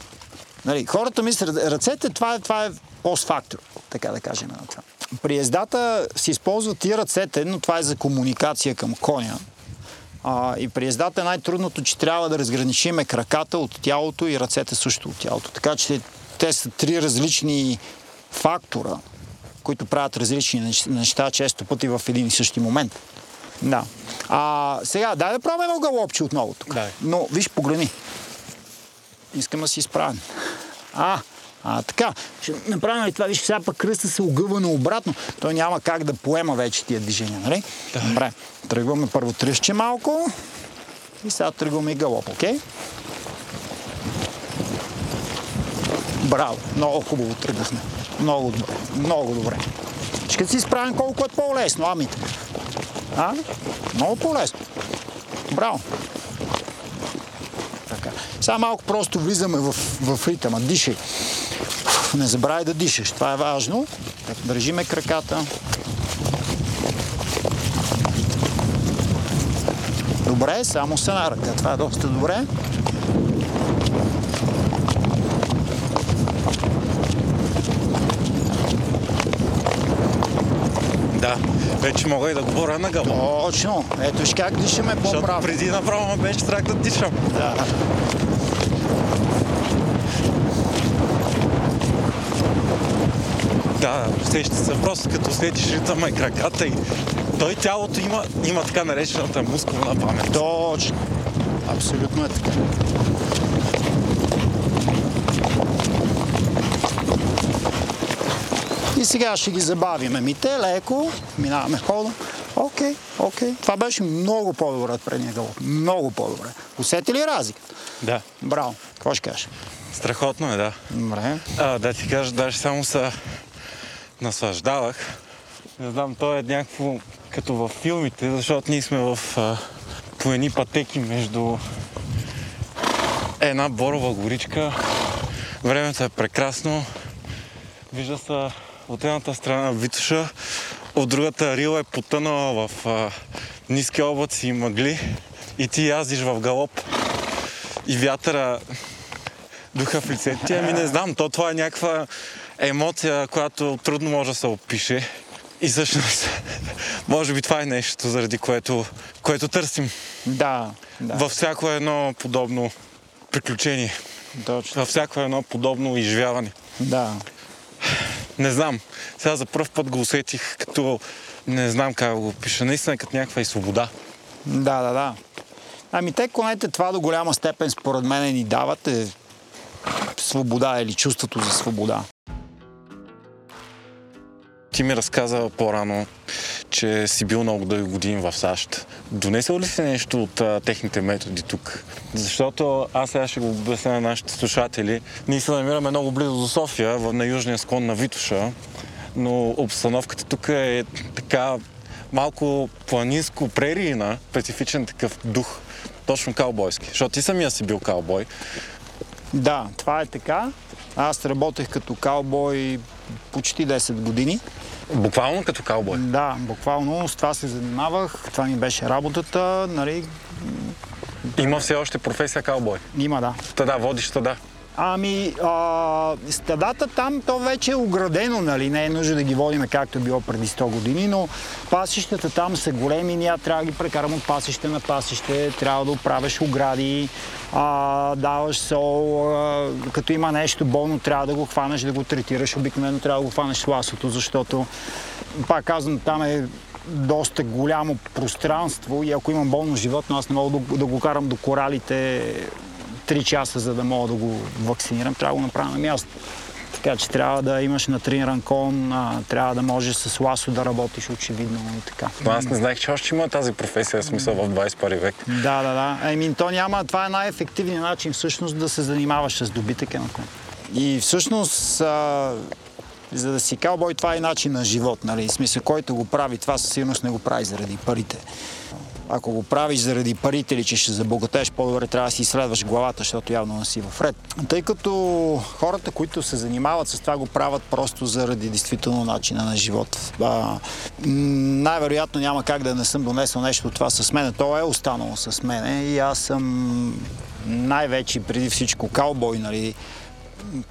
Нали, хората мислят, ръцете, това е, това е постфактор, така да кажем на това. При ездата се използват и ръцете, но това е за комуникация към коня. А, и при ездата е най-трудното, че трябва да разграничиме краката от тялото и ръцете също от тялото. Така че те са три различни фактора, които правят различни нещ- неща често пъти в един и същи момент. Да. А, сега, дай да правим едно галопче отново тук. Дай. Но, виж, погледни. Искам да си изправен. А, а, така. Ще направим и това. Виж, сега пък кръста се огъва наобратно. Той няма как да поема вече тия движения, нали? Добре. Тръгваме първо тръщче малко. И сега тръгваме и галоп, окей? Браво. Много хубаво тръгнахме. Много добре. Много добре. Ще си изправим колко е по-лесно, амите. А? Много по-лесно. Браво. Така. Сега малко просто влизаме в, в ритъма. Дишай. Не забравяй да дишаш. Това е важно. Държиме краката. Добре, само с една ръка. Това е доста добре. Да, вече мога и да говоря на гъба. Точно. Ето виж как дишаме по-право. преди направо ме беше страх да дишам. Да. Да, усеща се просто като усетиш ритъма и краката и той тялото има, има така наречената мускулна памет. Точно. Абсолютно е така. Сега ще ги забавиме. Ми те леко, минаваме хода. Окей, окей. Това беше много по-добре от предния галоп. Много по-добре. Усети ли разлика? Да. Браво. Какво ще кажеш? Страхотно е, да. Добре. А, да ти кажа, даже само се наслаждавах. Не знам, то е някакво като във филмите, защото ние сме в а, по едни пътеки между една борова горичка. Времето е прекрасно. Вижда се от едната страна Витуша, от другата Рила е потънала в а, ниски облаци и мъгли и ти яздиш в галоп и вятъра духа в лицето ти. Ами не знам, то това е някаква емоция, която трудно може да се опише. И всъщност, (laughs) може би това е нещо, заради което, което търсим Да, да. във всяко едно подобно приключение, Точно. във всяко едно подобно изживяване. Да. Не знам, сега за първ път го усетих като, не знам как го пиша, наистина като някаква и свобода. Да, да, да. Ами те конете това до голяма степен според мен ни дават е свобода или чувството за свобода. Ти ми разказа по-рано, че си бил много дълги години в САЩ. Донесъл ли си нещо от а, техните методи тук? Защото аз сега ще го обясня на нашите слушатели. Ние се намираме много близо до София, в- на южния склон на Витуша, но обстановката тук е така малко планинско прерийна, специфичен такъв дух, точно каубойски. Защото ти самия си бил каубой. Да, това е така. Аз работех като каубой почти 10 години. Буквално като каубой. Да, буквално с това се занимавах. Това ми беше работата. Нали, Има все още професия каубой. има, да. Та да, водиш да. Ами, а, стадата там, то вече е оградено, нали? Не е нужно да ги водиме както е било преди 100 години, но пасищата там са големи, ние трябва да ги прекарам от пасище на пасище, трябва да оправяш огради, а, даваш сол, а, като има нещо болно, трябва да го хванеш, да го третираш. Обикновено трябва да го хванеш ласото, защото, пак казвам, там е доста голямо пространство и ако имам болно животно, аз не мога да, да го карам до коралите 3 часа, за да мога да го вакцинирам, трябва да го направя на място. Така че трябва да имаш натрениран кон, а, трябва да можеш с ласо да работиш очевидно и така. Но аз не знаех, че още има тази професия, смисъл в 21 век. Да, да, да. Еми, то няма. Това е най-ефективният начин всъщност да се занимаваш с добитъка на кон. И всъщност, а, за да си каубой, това е начин на живот. Нали? В смисъл, който го прави, това със сигурност не го прави заради парите. Ако го правиш заради парите или че ще забогатееш, по-добре трябва да си изследваш главата, защото явно не си в ред. Тъй като хората, които се занимават с това, го правят просто заради действително начина на живот. А, най-вероятно няма как да не съм донесъл нещо от това с мен. То е останало с мене и аз съм най-вече преди всичко каубой, нали?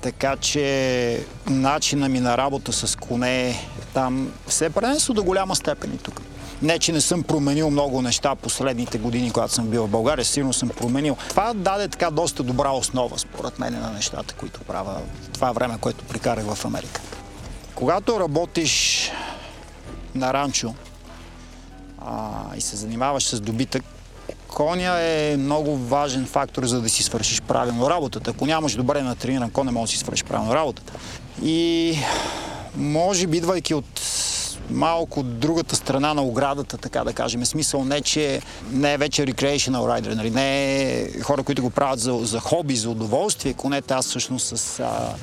Така че начина ми на работа с коне там се е пренесло до голяма степен и тук. Не, че не съм променил много неща последните години, когато съм бил в България, сигурно съм променил. Това даде така доста добра основа, според мен, на нещата, които правя това време, което прикарах в Америка. Когато работиш на ранчо а, и се занимаваш с добитък, коня е много важен фактор, за да си свършиш правилно работата. Ако нямаш добре натрениран кон, не можеш да си свършиш правилно работата. И може би, идвайки от малко другата страна на оградата, така да кажем. Смисъл не, че не е вече recreational rider, нали? не е хора, които го правят за, за хоби, за удоволствие. Конете аз всъщност с а,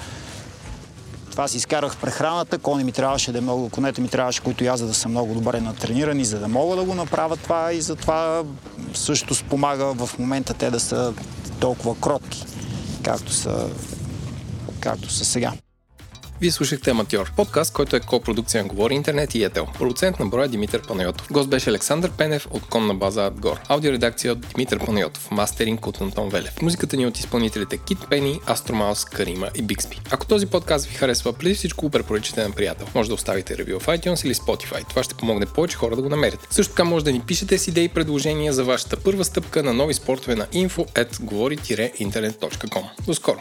това си изкарах прехраната, кони ми трябваше да е много, конете ми трябваше, които аз, за да са много добре натренирани, за да мога да го направя това и затова също спомага в момента те да са толкова кротки, както са, както са сега. Вие слушахте Аматьор, подкаст, който е копродукция на Говори Интернет и Етел. Продуцент на броя Димитър Панайотов. Гост беше Александър Пенев от конна база Адгор. Аудиоредакция от Димитър Панайотов. Мастеринг от Антон Велев. Музиката ни е от изпълнителите Кит Пени, Астромаус, Карима и Бикспи. Ако този подкаст ви харесва, преди всичко го препоръчате на приятел. Може да оставите ревю в iTunes или Spotify. Това ще помогне повече хора да го намерят. Също така може да ни пишете с идеи и предложения за вашата първа стъпка на нови спортове на info at говори-интернет.com. До скоро!